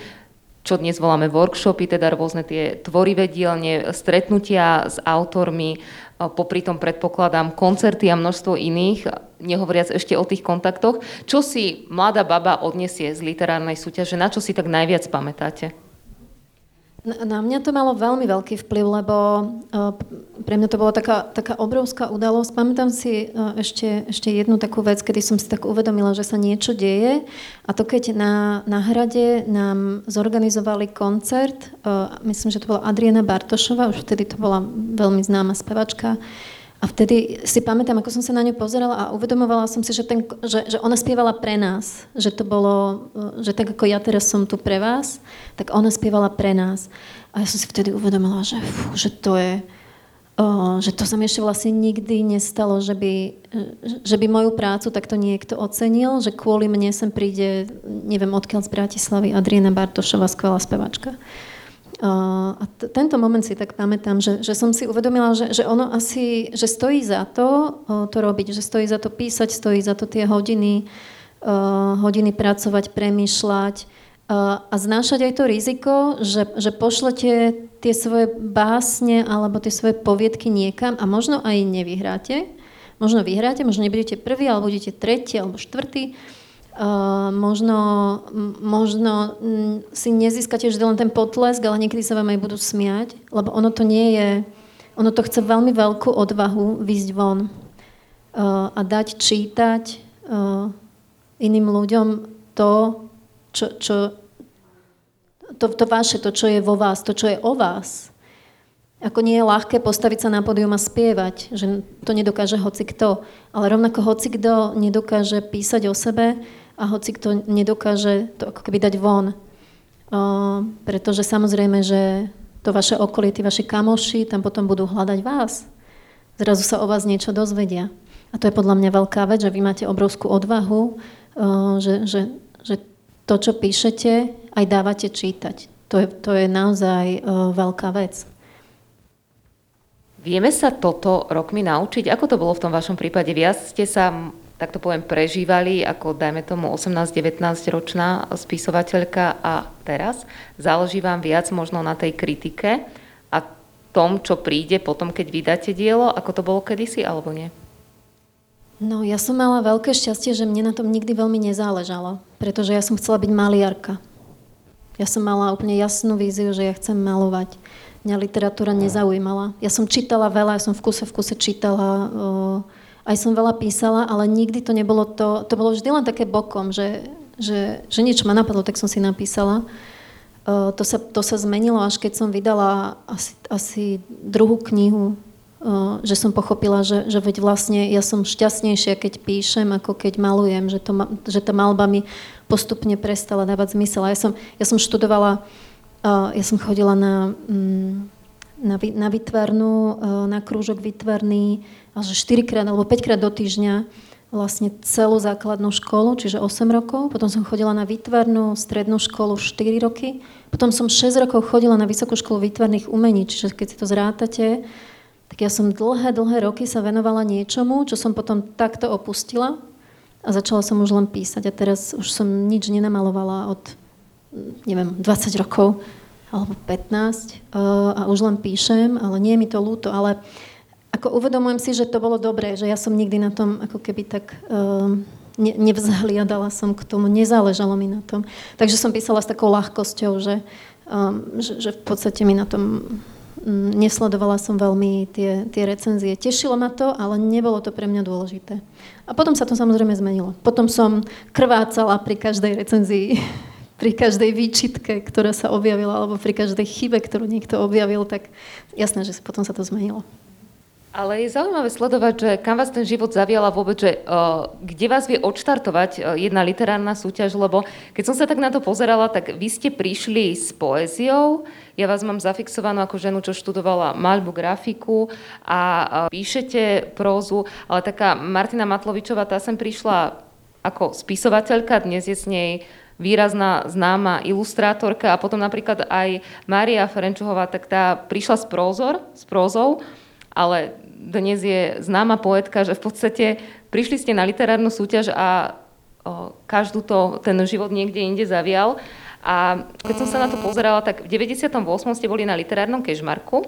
čo dnes voláme workshopy, teda rôzne tie tvorivé dielne, stretnutia s autormi, popri tom predpokladám koncerty a množstvo iných, nehovoriac ešte o tých kontaktoch. Čo si mladá baba odniesie z literárnej súťaže? Na čo si tak najviac pamätáte? Na mňa to malo veľmi veľký vplyv, lebo uh, pre mňa to bola taká, taká obrovská udalosť. Pamätám si uh, ešte, ešte jednu takú vec, kedy som si tak uvedomila, že sa niečo deje. A to keď na, na hrade nám zorganizovali koncert, uh, myslím, že to bola Adriana Bartošova, už vtedy to bola veľmi známa spevačka, a vtedy si pamätám, ako som sa na ňu pozerala a uvedomovala som si, že, ten, že, že ona spievala pre nás. Že to bolo, že tak ako ja teraz som tu pre vás, tak ona spievala pre nás. A ja som si vtedy uvedomila, že, fú, že to je, o, že to sa mi ešte vlastne nikdy nestalo, že by, že by moju prácu takto niekto ocenil, že kvôli mne sem príde, neviem odkiaľ z Bratislavy, Adriana Bartošová, skvelá spevačka. A t- tento moment si tak pamätám, že, že som si uvedomila, že, že ono asi, že stojí za to to robiť, že stojí za to písať, stojí za to tie hodiny, hodiny pracovať, premýšľať a znášať aj to riziko, že, že pošlete tie svoje básne alebo tie svoje poviedky niekam a možno aj nevyhráte. Možno vyhráte, možno nebudete prvý, alebo budete tretí alebo štvrtý Uh, možno, možno si nezískate vždy len ten potlesk, ale niekedy sa vám aj budú smiať, lebo ono to nie je, ono to chce veľmi veľkú odvahu výjsť von uh, a dať čítať uh, iným ľuďom to, čo, čo to, to vaše, to, čo je vo vás, to, čo je o vás. Ako nie je ľahké postaviť sa na pódium a spievať, že to nedokáže hoci kto, ale rovnako hoci kto nedokáže písať o sebe, a hoci kto nedokáže to ako keby dať von. Uh, pretože samozrejme, že to vaše okolie, tí vaši kamoši tam potom budú hľadať vás. Zrazu sa o vás niečo dozvedia. A to je podľa mňa veľká vec, že vy máte obrovskú odvahu, uh, že, že, že to, čo píšete, aj dávate čítať. To je, to je naozaj uh, veľká vec. Vieme sa toto rokmi naučiť? Ako to bolo v tom vašom prípade? Viac ste sa tak to poviem, prežívali ako, dajme tomu, 18-19 ročná spisovateľka a teraz? Záleží vám viac možno na tej kritike a tom, čo príde potom, keď vydáte dielo, ako to bolo kedysi, alebo nie? No, ja som mala veľké šťastie, že mne na tom nikdy veľmi nezáležalo, pretože ja som chcela byť maliarka. Ja som mala úplne jasnú víziu, že ja chcem malovať. Mňa literatúra nezaujímala. Ja som čítala veľa, ja som v kuse v kuse čítala uh, aj som veľa písala, ale nikdy to nebolo to, to bolo vždy len také bokom, že, že, že niečo ma napadlo, tak som si napísala. Uh, to, sa, to sa zmenilo, až keď som vydala asi, asi druhú knihu, uh, že som pochopila, že, že veď vlastne ja som šťastnejšia, keď píšem, ako keď malujem, že, to, že tá malba mi postupne prestala dávať zmysel. A ja som, ja som študovala, uh, ja som chodila na... Um, na, na vytvarnú, na krúžok vytvarný, že 4 krát alebo 5 krát do týždňa vlastne celú základnú školu, čiže 8 rokov. Potom som chodila na výtvarnú strednú školu 4 roky. Potom som 6 rokov chodila na Vysokú školu výtvarných umení, čiže keď si to zrátate, tak ja som dlhé, dlhé roky sa venovala niečomu, čo som potom takto opustila a začala som už len písať. A teraz už som nič nenamalovala od, neviem, 20 rokov alebo 15 a už len píšem, ale nie je mi to ľúto, ale ako uvedomujem si, že to bolo dobré, že ja som nikdy na tom ako keby tak uh, ne, nevzhliadala som k tomu, nezáležalo mi na tom. Takže som písala s takou ľahkosťou, že, um, že, že v podstate mi na tom um, nesledovala som veľmi tie, tie recenzie. Tešilo ma to, ale nebolo to pre mňa dôležité. A potom sa to samozrejme zmenilo. Potom som krvácala pri každej recenzii (laughs) pri každej výčitke, ktorá sa objavila, alebo pri každej chybe, ktorú niekto objavil, tak jasné, že potom sa to zmenilo. Ale je zaujímavé sledovať, že kam vás ten život zaviala vôbec, že uh, kde vás vie odštartovať uh, jedna literárna súťaž, lebo keď som sa tak na to pozerala, tak vy ste prišli s poéziou, ja vás mám zafixovanú ako ženu, čo študovala maľbu, grafiku a uh, píšete prózu, ale taká Martina Matlovičová, tá sem prišla ako spisovateľka, dnes je s nej výrazná známa ilustrátorka a potom napríklad aj Mária Ferenčuhová, tak tá prišla s prózor, s prózou, ale dnes je známa poetka, že v podstate prišli ste na literárnu súťaž a o, každú to, ten život niekde inde zavial. A keď som sa na to pozerala, tak v 98. ste boli na literárnom kežmarku,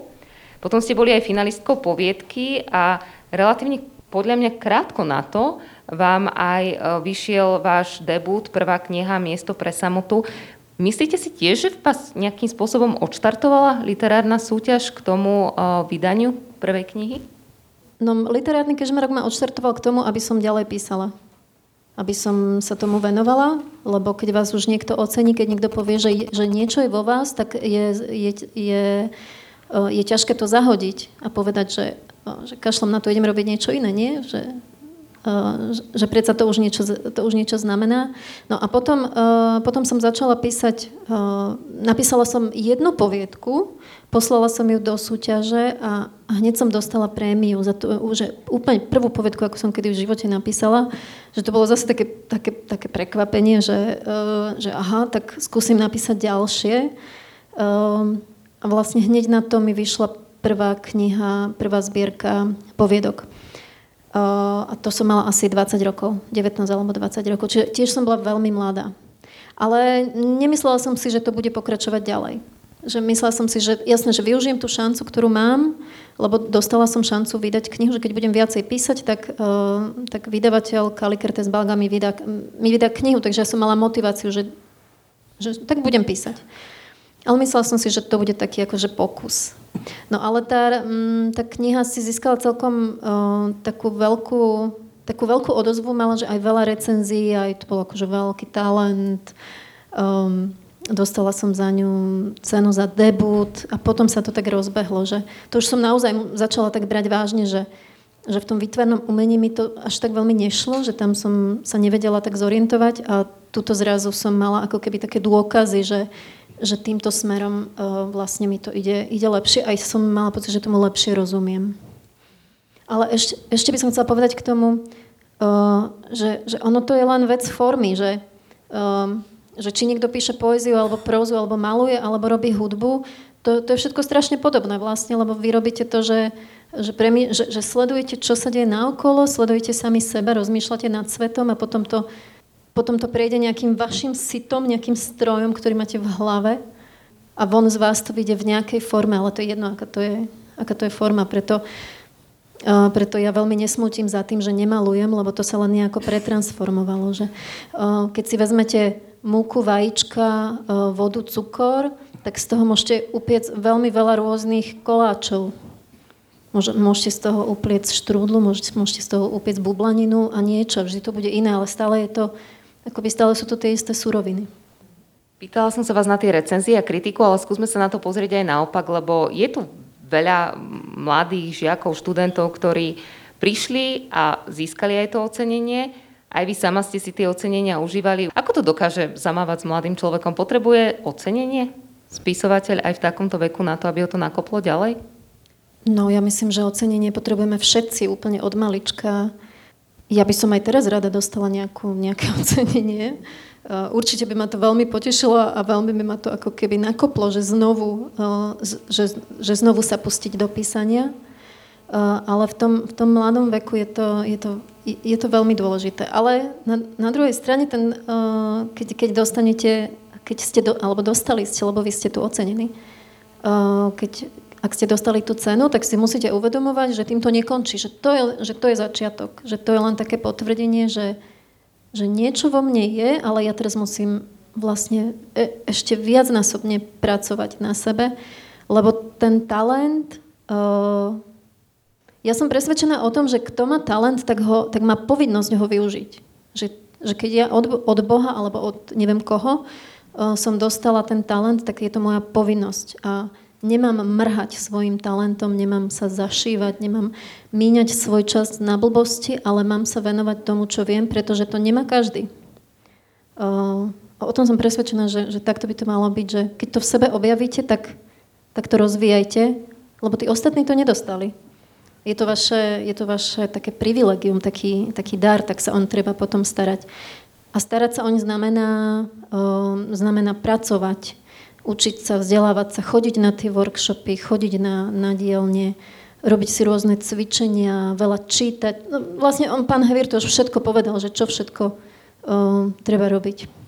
potom ste boli aj finalistkou poviedky a relatívne podľa mňa krátko na to vám aj vyšiel váš debut, prvá kniha Miesto pre samotu. Myslíte si tiež, že vás nejakým spôsobom odštartovala literárna súťaž k tomu vydaniu prvej knihy? No, literárny kežmarok ma odštartoval k tomu, aby som ďalej písala. Aby som sa tomu venovala, lebo keď vás už niekto ocení, keď niekto povie, že, že niečo je vo vás, tak je, je, je, je ťažké to zahodiť a povedať, že, že kašlom na to idem robiť niečo iné, nie? Že, že predsa to už niečo, to už niečo znamená. No a potom, potom som začala písať, napísala som jednu poviedku, poslala som ju do súťaže a hneď som dostala prémiu za to, že úplne prvú povedku, ako som kedy v živote napísala, že to bolo zase také, také, také prekvapenie, že, že aha, tak skúsim napísať ďalšie. A vlastne hneď na to mi vyšla prvá kniha, prvá zbierka poviedok. A to som mala asi 20 rokov, 19 alebo 20 rokov. Čiže tiež som bola veľmi mladá. Ale nemyslela som si, že to bude pokračovať ďalej. Že myslela som si, že jasne, že využijem tú šancu, ktorú mám, lebo dostala som šancu vydať knihu, že keď budem viacej písať, tak, uh, tak vydavateľ Kalikertes Balga mi vydá, mi vydá knihu, takže ja som mala motiváciu, že, že tak budem písať. Ale myslela som si, že to bude taký akože pokus. No ale tá, mm, tá kniha si získala celkom uh, takú veľkú takú veľkú odozvu mala, že aj veľa recenzií, aj to bol akože veľký talent. Um, dostala som za ňu cenu za debut a potom sa to tak rozbehlo, že to už som naozaj začala tak brať vážne, že, že v tom výtvarnom umení mi to až tak veľmi nešlo, že tam som sa nevedela tak zorientovať a túto zrazu som mala ako keby také dôkazy, že, že týmto smerom uh, vlastne mi to ide, ide lepšie. Aj som mala pocit, že tomu lepšie rozumiem. Ale ešte, ešte by som chcela povedať k tomu, uh, že, že ono to je len vec formy, že, uh, že či niekto píše poéziu, alebo prózu, alebo maluje, alebo robí hudbu, to, to je všetko strašne podobné vlastne, lebo vy robíte to, že, že, premi- že, že sledujete, čo sa deje naokolo, sledujete sami seba, rozmýšľate nad svetom a potom to potom to prejde nejakým vašim sitom, nejakým strojom, ktorý máte v hlave a von z vás to vyjde v nejakej forme, ale to je jedno, aká to je, aká to je forma. Preto, uh, preto ja veľmi nesmutím za tým, že nemalujem, lebo to sa len nejako pretransformovalo. Že, uh, keď si vezmete múku, vajíčka, uh, vodu, cukor, tak z toho môžete upiec veľmi veľa rôznych koláčov. Môžete z toho upiec štrúdlu, môžete, môžete z toho upiec bublaninu a niečo. Vždy to bude iné, ale stále je to Akoby stále sú to tie isté suroviny. Pýtala som sa vás na tie recenzie a kritiku, ale skúsme sa na to pozrieť aj naopak, lebo je tu veľa mladých žiakov, študentov, ktorí prišli a získali aj to ocenenie. Aj vy sama ste si tie ocenenia užívali. Ako to dokáže zamávať s mladým človekom? Potrebuje ocenenie spisovateľ aj v takomto veku na to, aby ho to nakoplo ďalej? No, ja myslím, že ocenenie potrebujeme všetci úplne od malička. Ja by som aj teraz rada dostala nejakú, nejaké (laughs) ocenenie. Určite by ma to veľmi potešilo a veľmi by ma to ako keby nakoplo, že znovu, že, že znovu sa pustiť do písania. Ale v tom, v tom mladom veku je to, je to, je to veľmi dôležité. Ale na, na druhej strane, ten, keď, keď dostanete, keď ste, do, alebo dostali ste, lebo vy ste tu ocenení, keď, ak ste dostali tú cenu, tak si musíte uvedomovať, že týmto nekončí, že to je, že to je začiatok, že to je len také potvrdenie, že, že niečo vo mne je, ale ja teraz musím vlastne e, ešte viacnásobne pracovať na sebe, lebo ten talent, uh, ja som presvedčená o tom, že kto má talent, tak, ho, tak má povinnosť ho využiť. Že, že keď ja od, od Boha alebo od neviem koho uh, som dostala ten talent, tak je to moja povinnosť. A Nemám mrhať svojim talentom, nemám sa zašívať, nemám míňať svoj čas na blbosti, ale mám sa venovať tomu, čo viem, pretože to nemá každý. O tom som presvedčená, že, že takto by to malo byť, že keď to v sebe objavíte, tak, tak to rozvíjajte, lebo tí ostatní to nedostali. Je to vaše, je to vaše také privilegium, taký, taký dar, tak sa on treba potom starať. A starať sa oň znamená, znamená pracovať, učiť sa, vzdelávať sa, chodiť na tie workshopy, chodiť na, na dielne, robiť si rôzne cvičenia, veľa čítať. No, vlastne on, pán Hevier, to už všetko povedal, že čo všetko uh, treba robiť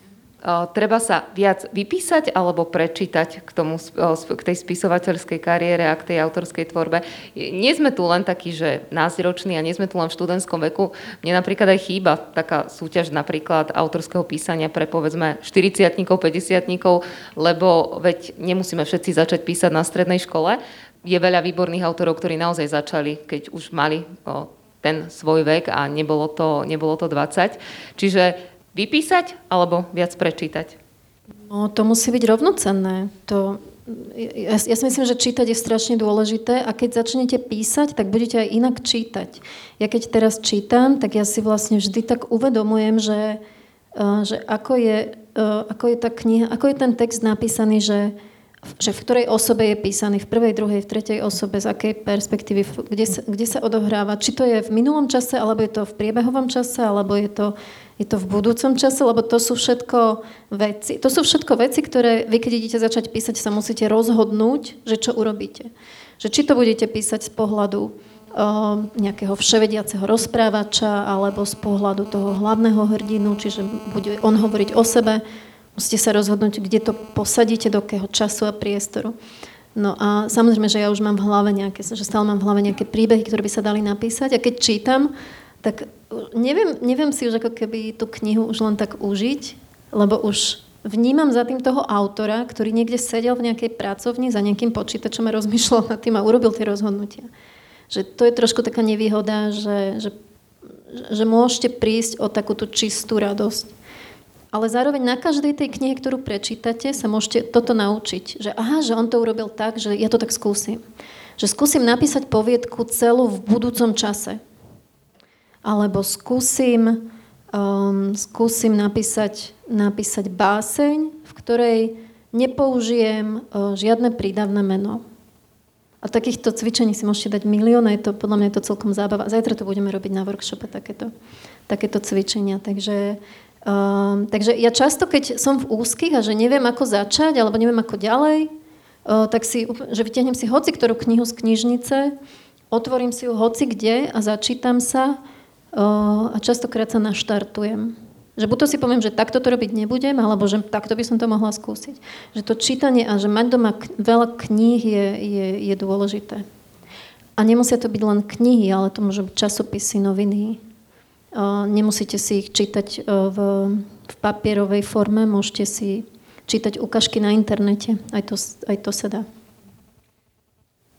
treba sa viac vypísať alebo prečítať k, tomu, k tej spisovateľskej kariére a k tej autorskej tvorbe. Nie sme tu len takí, že názroční a nie sme tu len v študentskom veku. Mne napríklad aj chýba taká súťaž napríklad autorského písania pre povedzme 40 50 lebo veď nemusíme všetci začať písať na strednej škole. Je veľa výborných autorov, ktorí naozaj začali, keď už mali ten svoj vek a nebolo to, nebolo to 20. Čiže vypísať alebo viac prečítať? No, to musí byť rovnocenné. To, ja, ja si myslím, že čítať je strašne dôležité a keď začnete písať, tak budete aj inak čítať. Ja keď teraz čítam, tak ja si vlastne vždy tak uvedomujem, že, eh, že ako, je, eh, ako je tá kniha, ako je ten text napísaný, že že v ktorej osobe je písaný, v prvej, druhej, v tretej osobe, z akej perspektívy, kde sa, kde sa odohráva, či to je v minulom čase, alebo je to v priebehovom čase, alebo je to, je to v budúcom čase, lebo to sú všetko veci. To sú všetko veci, ktoré vy, keď idete začať písať, sa musíte rozhodnúť, že čo urobíte. Že či to budete písať z pohľadu nejakého vševediaceho rozprávača alebo z pohľadu toho hlavného hrdinu, čiže bude on hovoriť o sebe, Musíte sa rozhodnúť, kde to posadíte, do akého času a priestoru. No a samozrejme, že ja už mám v hlave nejaké, že stále mám v hlave nejaké príbehy, ktoré by sa dali napísať a keď čítam, tak neviem, neviem si už ako keby tú knihu už len tak užiť, lebo už vnímam za tým toho autora, ktorý niekde sedel v nejakej pracovni za nejakým počítačom a rozmýšľal nad tým a urobil tie rozhodnutia. Že to je trošku taká nevýhoda, že, že, že môžete prísť o takú tú čistú radosť ale zároveň na každej tej knihe, ktorú prečítate, sa môžete toto naučiť. Že aha, že on to urobil tak, že ja to tak skúsim. Že skúsim napísať poviedku celú v budúcom čase. Alebo skúsim, um, skúsim napísať, napísať báseň, v ktorej nepoužijem uh, žiadne prídavné meno. A takýchto cvičení si môžete dať milión je to, podľa mňa je to celkom zábava. Zajtra to budeme robiť na workshope, takéto, takéto cvičenia. Takže Uh, takže ja často, keď som v úzkých a že neviem, ako začať, alebo neviem, ako ďalej, uh, tak si, že vyťahnem si hoci ktorú knihu z knižnice, otvorím si ju hoci kde a začítam sa uh, a častokrát sa naštartujem. Že buď to si poviem, že takto to robiť nebudem, alebo že takto by som to mohla skúsiť. Že to čítanie a že mať doma k- veľa kníh je, je, je dôležité. A nemusia to byť len knihy, ale to môžu byť časopisy, noviny, Nemusíte si ich čítať v, v papierovej forme, môžete si čítať ukážky na internete. Aj to, aj to sa dá.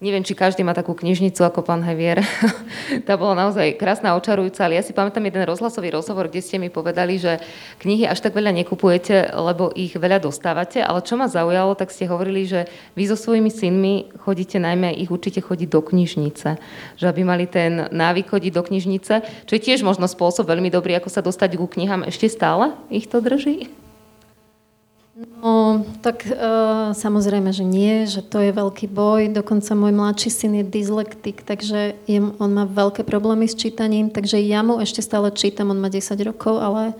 Neviem, či každý má takú knižnicu ako pán Hevier. (laughs) tá bola naozaj krásna, očarujúca, ale ja si pamätám jeden rozhlasový rozhovor, kde ste mi povedali, že knihy až tak veľa nekupujete, lebo ich veľa dostávate, ale čo ma zaujalo, tak ste hovorili, že vy so svojimi synmi chodíte najmä, ich určite chodiť do knižnice, že aby mali ten návyk chodiť do knižnice, čo je tiež možno spôsob veľmi dobrý, ako sa dostať ku knihám. Ešte stále ich to drží? No, tak e, samozrejme, že nie, že to je veľký boj. Dokonca môj mladší syn je dyslektik, takže je, on má veľké problémy s čítaním, takže ja mu ešte stále čítam, on má 10 rokov, ale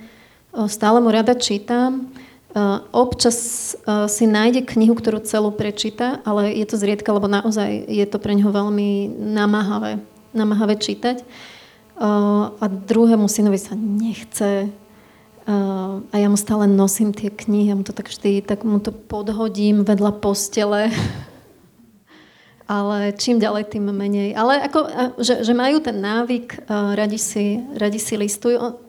e, stále mu rada čítam. E, občas e, si nájde knihu, ktorú celú prečíta, ale je to zriedka, lebo naozaj je to pre neho veľmi namáhavé, namáhavé čítať. E, a druhému synovi sa nechce a ja mu stále nosím tie knihy, ja mu to tak vždy, tak mu to podhodím vedľa postele. (laughs) Ale čím ďalej, tým menej. Ale ako, že, že majú ten návyk, radi si, radi si listujú,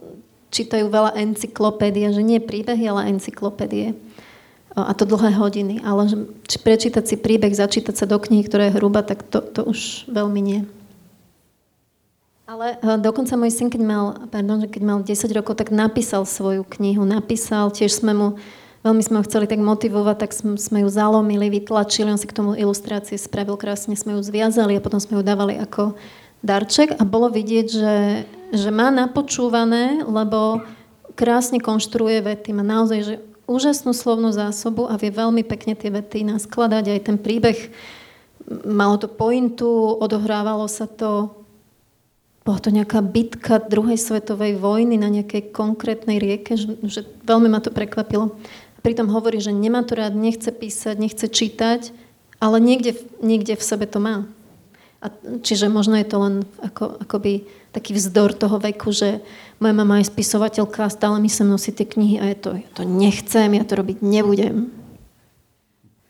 čítajú veľa encyklopédie, že nie príbehy, ale encyklopédie. A to dlhé hodiny. Ale že, či prečítať si príbeh, začítať sa do knihy, ktorá je hruba, tak to, to už veľmi nie. Ale e, dokonca môj syn, keď mal, pardon, keď mal 10 rokov, tak napísal svoju knihu. Napísal, tiež sme mu veľmi sme ho chceli tak motivovať, tak sme ju zalomili, vytlačili, on si k tomu ilustrácie spravil krásne, sme ju zviazali a potom sme ju dávali ako darček. A bolo vidieť, že, že má napočúvané, lebo krásne konštruuje vety, má naozaj že úžasnú slovnú zásobu a vie veľmi pekne tie vety naskladať, aj ten príbeh. Malo to pointu, odohrávalo sa to bola to nejaká bitka druhej svetovej vojny na nejakej konkrétnej rieke, že, že veľmi ma to prekvapilo. Pritom hovorí, že nemá to rád, nechce písať, nechce čítať, ale niekde, niekde v sebe to má. A, čiže možno je to len ako, akoby taký vzdor toho veku, že moja mama je spisovateľka a stále mi sem nosí tie knihy a je to, ja to nechcem, ja to robiť nebudem.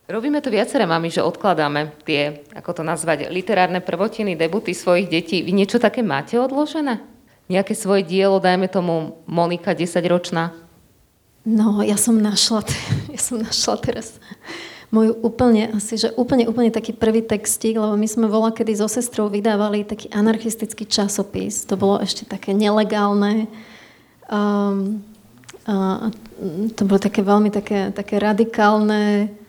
Robíme to viaceré mami, že odkladáme tie, ako to nazvať, literárne prvotiny, debuty svojich detí. Vy niečo také máte odložené? Nejaké svoje dielo, dajme tomu Monika 10-ročná? No, ja som našla, (laughs) ja som našla teraz moju úplne, asi, že úplne, úplne taký prvý textík, lebo my sme vola kedy so sestrou vydávali taký anarchistický časopis. To bolo ešte také nelegálne. Um, a to bolo také veľmi také, také radikálne uh,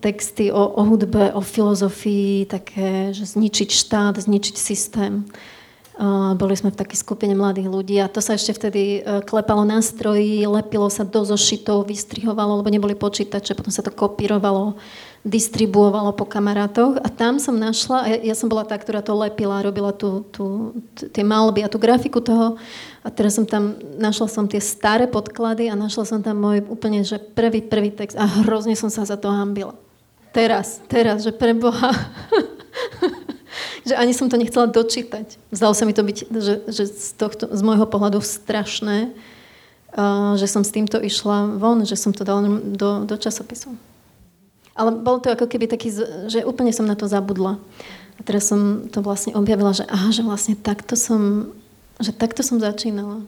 texty o, o hudbe, o filozofii, také, že zničiť štát, zničiť systém. Boli sme v takej skupine mladých ľudí a to sa ešte vtedy e, klepalo na stroji, lepilo sa do zošitov, vystrihovalo, lebo neboli počítače, potom sa to kopírovalo, distribuovalo po kamarátoch a tam som našla, ja, ja som bola tá, ktorá to lepila, robila tú, tú, tie malby a tú grafiku toho a teraz som tam, našla som tie staré podklady a našla som tam môj úplne, že prvý, prvý text a hrozne som sa za to hambila. Teraz, teraz, že pre Boha. (laughs) že ani som to nechcela dočítať. Zdalo sa mi to byť, že, že z, tohto, z môjho pohľadu strašné, uh, že som s týmto išla von, že som to dala do, do časopisu. Ale bol to ako keby taký, že úplne som na to zabudla. A teraz som to vlastne objavila, že aha, že vlastne takto som, že takto som začínala.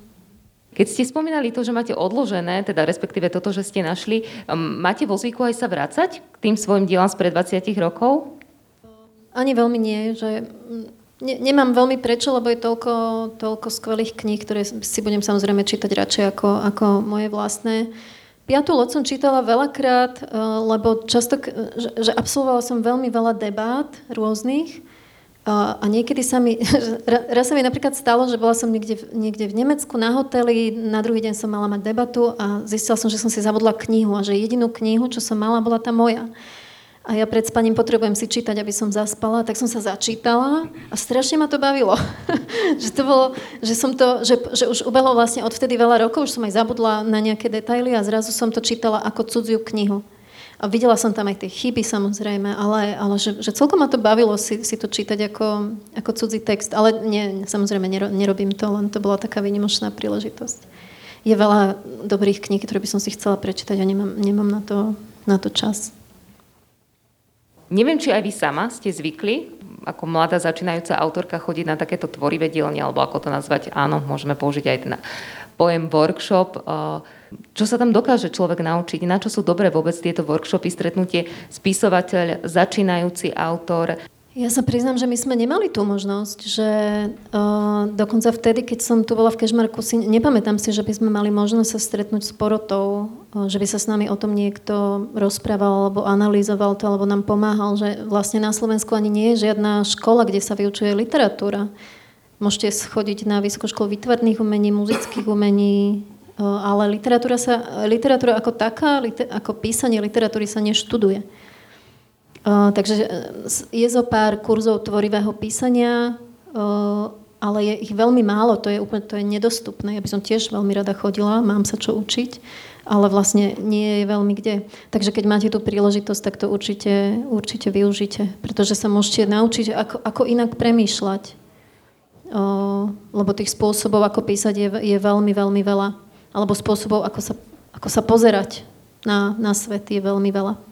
Keď ste spomínali to, že máte odložené, teda respektíve toto, že ste našli, um, máte vo zvyku aj sa vrácať k tým svojim dielam spred 20 rokov? Ani veľmi nie, že ne, nemám veľmi prečo, lebo je toľko, toľko skvelých kníh, ktoré si budem samozrejme čítať radšej ako, ako moje vlastné. Piatú loď som čítala veľakrát, eh, lebo často, že, absolvovala som veľmi veľa debát rôznych a niekedy sa mi, (laughs) raz sa mi napríklad stalo, že bola som niekde, niekde v Nemecku na hoteli, na druhý deň som mala mať debatu a zistila som, že som si zabudla knihu a že jedinú knihu, čo som mala, bola tá moja a ja pred spaním potrebujem si čítať, aby som zaspala, tak som sa začítala a strašne ma to bavilo. (laughs) že to bolo, že som to, že, že už ubehlo vlastne odvtedy veľa rokov, už som aj zabudla na nejaké detaily a zrazu som to čítala ako cudziu knihu. A videla som tam aj tie chyby samozrejme, ale, ale že, že celkom ma to bavilo si, si to čítať ako, ako cudzí text. Ale nie, samozrejme nero, nerobím to, len to bola taká výnimočná príležitosť. Je veľa dobrých kníh, ktoré by som si chcela prečítať a nemám, nemám na, to, na to čas. Neviem, či aj vy sama ste zvykli, ako mladá začínajúca autorka, chodiť na takéto tvorivé dielne, alebo ako to nazvať, áno, môžeme použiť aj ten pojem workshop. Čo sa tam dokáže človek naučiť? Na čo sú dobré vôbec tieto workshopy, stretnutie spisovateľ, začínajúci autor? Ja sa priznám, že my sme nemali tú možnosť, že uh, dokonca vtedy, keď som tu bola v Kešmarku, si nepamätám si, že by sme mali možnosť sa stretnúť s porotou, uh, že by sa s nami o tom niekto rozprával alebo analyzoval to, alebo nám pomáhal, že vlastne na Slovensku ani nie je žiadna škola, kde sa vyučuje literatúra. Môžete schodiť na Vysokoškolu výtvarných umení, muzických umení, uh, ale literatúra, sa, literatúra ako taká, liter, ako písanie literatúry sa neštuduje takže e, je zo pár kurzov tvorivého písania, ale je ich veľmi málo, to je úplne to je nedostupné. Ja by som tiež veľmi rada chodila, mám sa čo učiť, ale vlastne nie je veľmi kde. Takže keď máte tú príležitosť, tak to určite, určite využite, pretože sa môžete naučiť, ako, ako inak premýšľať. Lebo tých spôsobov, ako písať, je, je veľmi, veľmi veľa. Alebo spôsobov, ako sa, ako sa pozerať na, na svet, je veľmi veľa.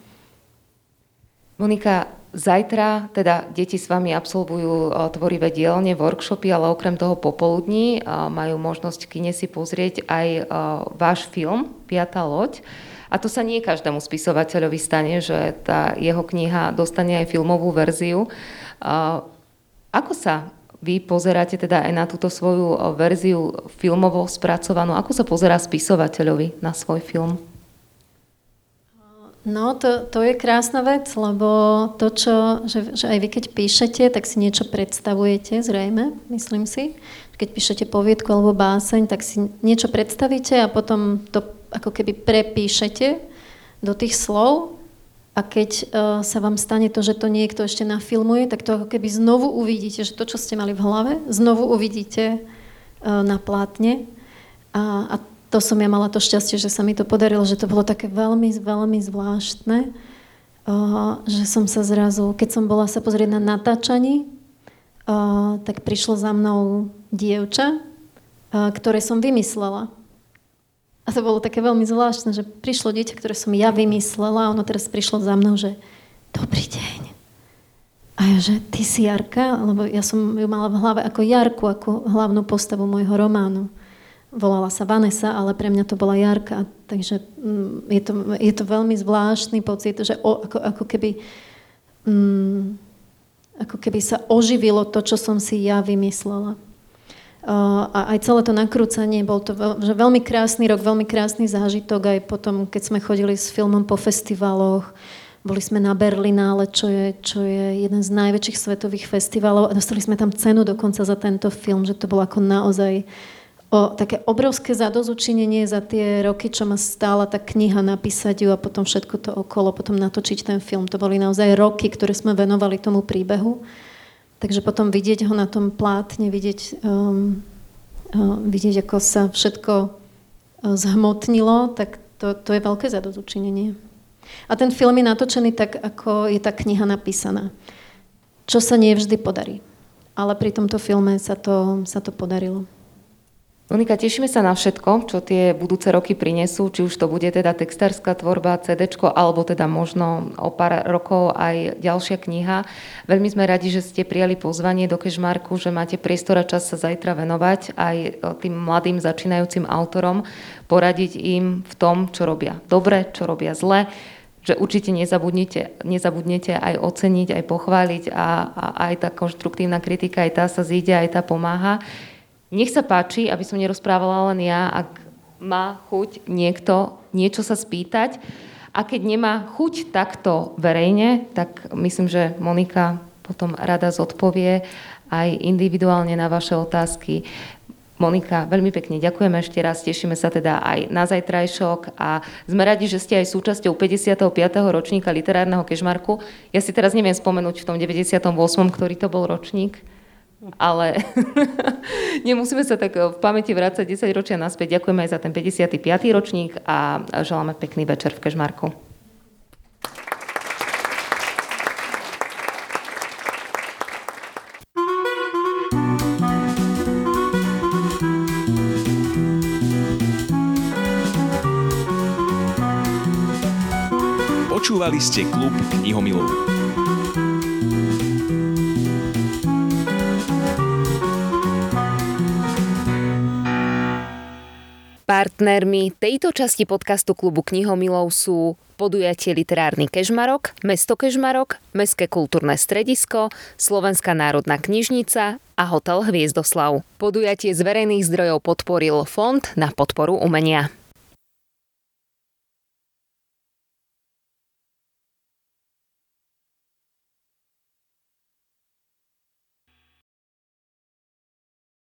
Monika, zajtra teda deti s vami absolvujú tvorivé dielne, workshopy, ale okrem toho popoludní majú možnosť v kine si pozrieť aj váš film Piatá loď. A to sa nie každému spisovateľovi stane, že tá jeho kniha dostane aj filmovú verziu. Ako sa vy pozeráte teda aj na túto svoju verziu filmovo spracovanú? Ako sa pozerá spisovateľovi na svoj film? No, to, to je krásna vec, lebo to, čo, že, že aj vy keď píšete, tak si niečo predstavujete, zrejme, myslím si. Keď píšete poviedku alebo báseň, tak si niečo predstavíte a potom to ako keby prepíšete do tých slov a keď uh, sa vám stane to, že to niekto ešte nafilmuje, tak to ako keby znovu uvidíte, že to, čo ste mali v hlave, znovu uvidíte uh, na plátne. A, a to som ja mala to šťastie, že sa mi to podarilo, že to bolo také veľmi, veľmi zvláštne, že som sa zrazu, keď som bola sa pozrieť na natáčaní, tak prišlo za mnou dievča, ktoré som vymyslela. A to bolo také veľmi zvláštne, že prišlo dieťa, ktoré som ja vymyslela a ono teraz prišlo za mnou, že dobrý deň. A ja, že ty si Jarka? Lebo ja som ju mala v hlave ako Jarku, ako hlavnú postavu môjho románu volala sa Vanessa, ale pre mňa to bola Jarka. Takže mm, je to, je to veľmi zvláštny pocit, že o, ako, ako keby mm, ako keby sa oživilo to, čo som si ja vymyslela. A aj celé to nakrúcanie, bol to veľ, že veľmi krásny rok, veľmi krásny zážitok, aj potom, keď sme chodili s filmom po festivaloch, boli sme na Berlinále, čo je, čo je jeden z najväčších svetových festivalov a dostali sme tam cenu dokonca za tento film, že to bolo ako naozaj uh, o také obrovské zadozučinenie za tie roky, čo ma stála tá kniha napísať ju a potom všetko to okolo, potom natočiť ten film. To boli naozaj roky, ktoré sme venovali tomu príbehu. Takže potom vidieť ho na tom plátne, vidieť, um, uh, vidieť ako sa všetko uh, zhmotnilo, tak to, to je veľké zadozučinenie. A ten film je natočený tak, ako je tá kniha napísaná. Čo sa nie vždy podarí. Ale pri tomto filme sa to, sa to podarilo. Monika, tešíme sa na všetko, čo tie budúce roky prinesú, či už to bude teda textárska tvorba, CD, alebo teda možno o pár rokov aj ďalšia kniha. Veľmi sme radi, že ste prijali pozvanie do Kešmarku, že máte priestor a čas sa zajtra venovať aj tým mladým začínajúcim autorom, poradiť im v tom, čo robia dobre, čo robia zle, že určite nezabudnete, nezabudnete aj oceniť, aj pochváliť a, a aj tá konštruktívna kritika, aj tá sa zíde, aj tá pomáha. Nech sa páči, aby som nerozprávala len ja, ak má chuť niekto niečo sa spýtať. A keď nemá chuť takto verejne, tak myslím, že Monika potom rada zodpovie aj individuálne na vaše otázky. Monika, veľmi pekne ďakujeme ešte raz, tešíme sa teda aj na zajtrajšok a sme radi, že ste aj súčasťou 55. ročníka literárneho kežmarku. Ja si teraz neviem spomenúť v tom 98., ktorý to bol ročník ale (laughs) nemusíme sa tak v pamäti vrácať 10 ročia naspäť. Ďakujeme aj za ten 55. ročník a želáme pekný večer v Kežmarku. Počúvali ste klub knihomilov. Partnermi tejto časti podcastu klubu Knihomilov sú podujatie Literárny Kežmarok, Mesto Kežmarok, Mestské kultúrne stredisko, Slovenská národná knižnica a Hotel Hviezdoslav. Podujatie z verejných zdrojov podporil Fond na podporu umenia.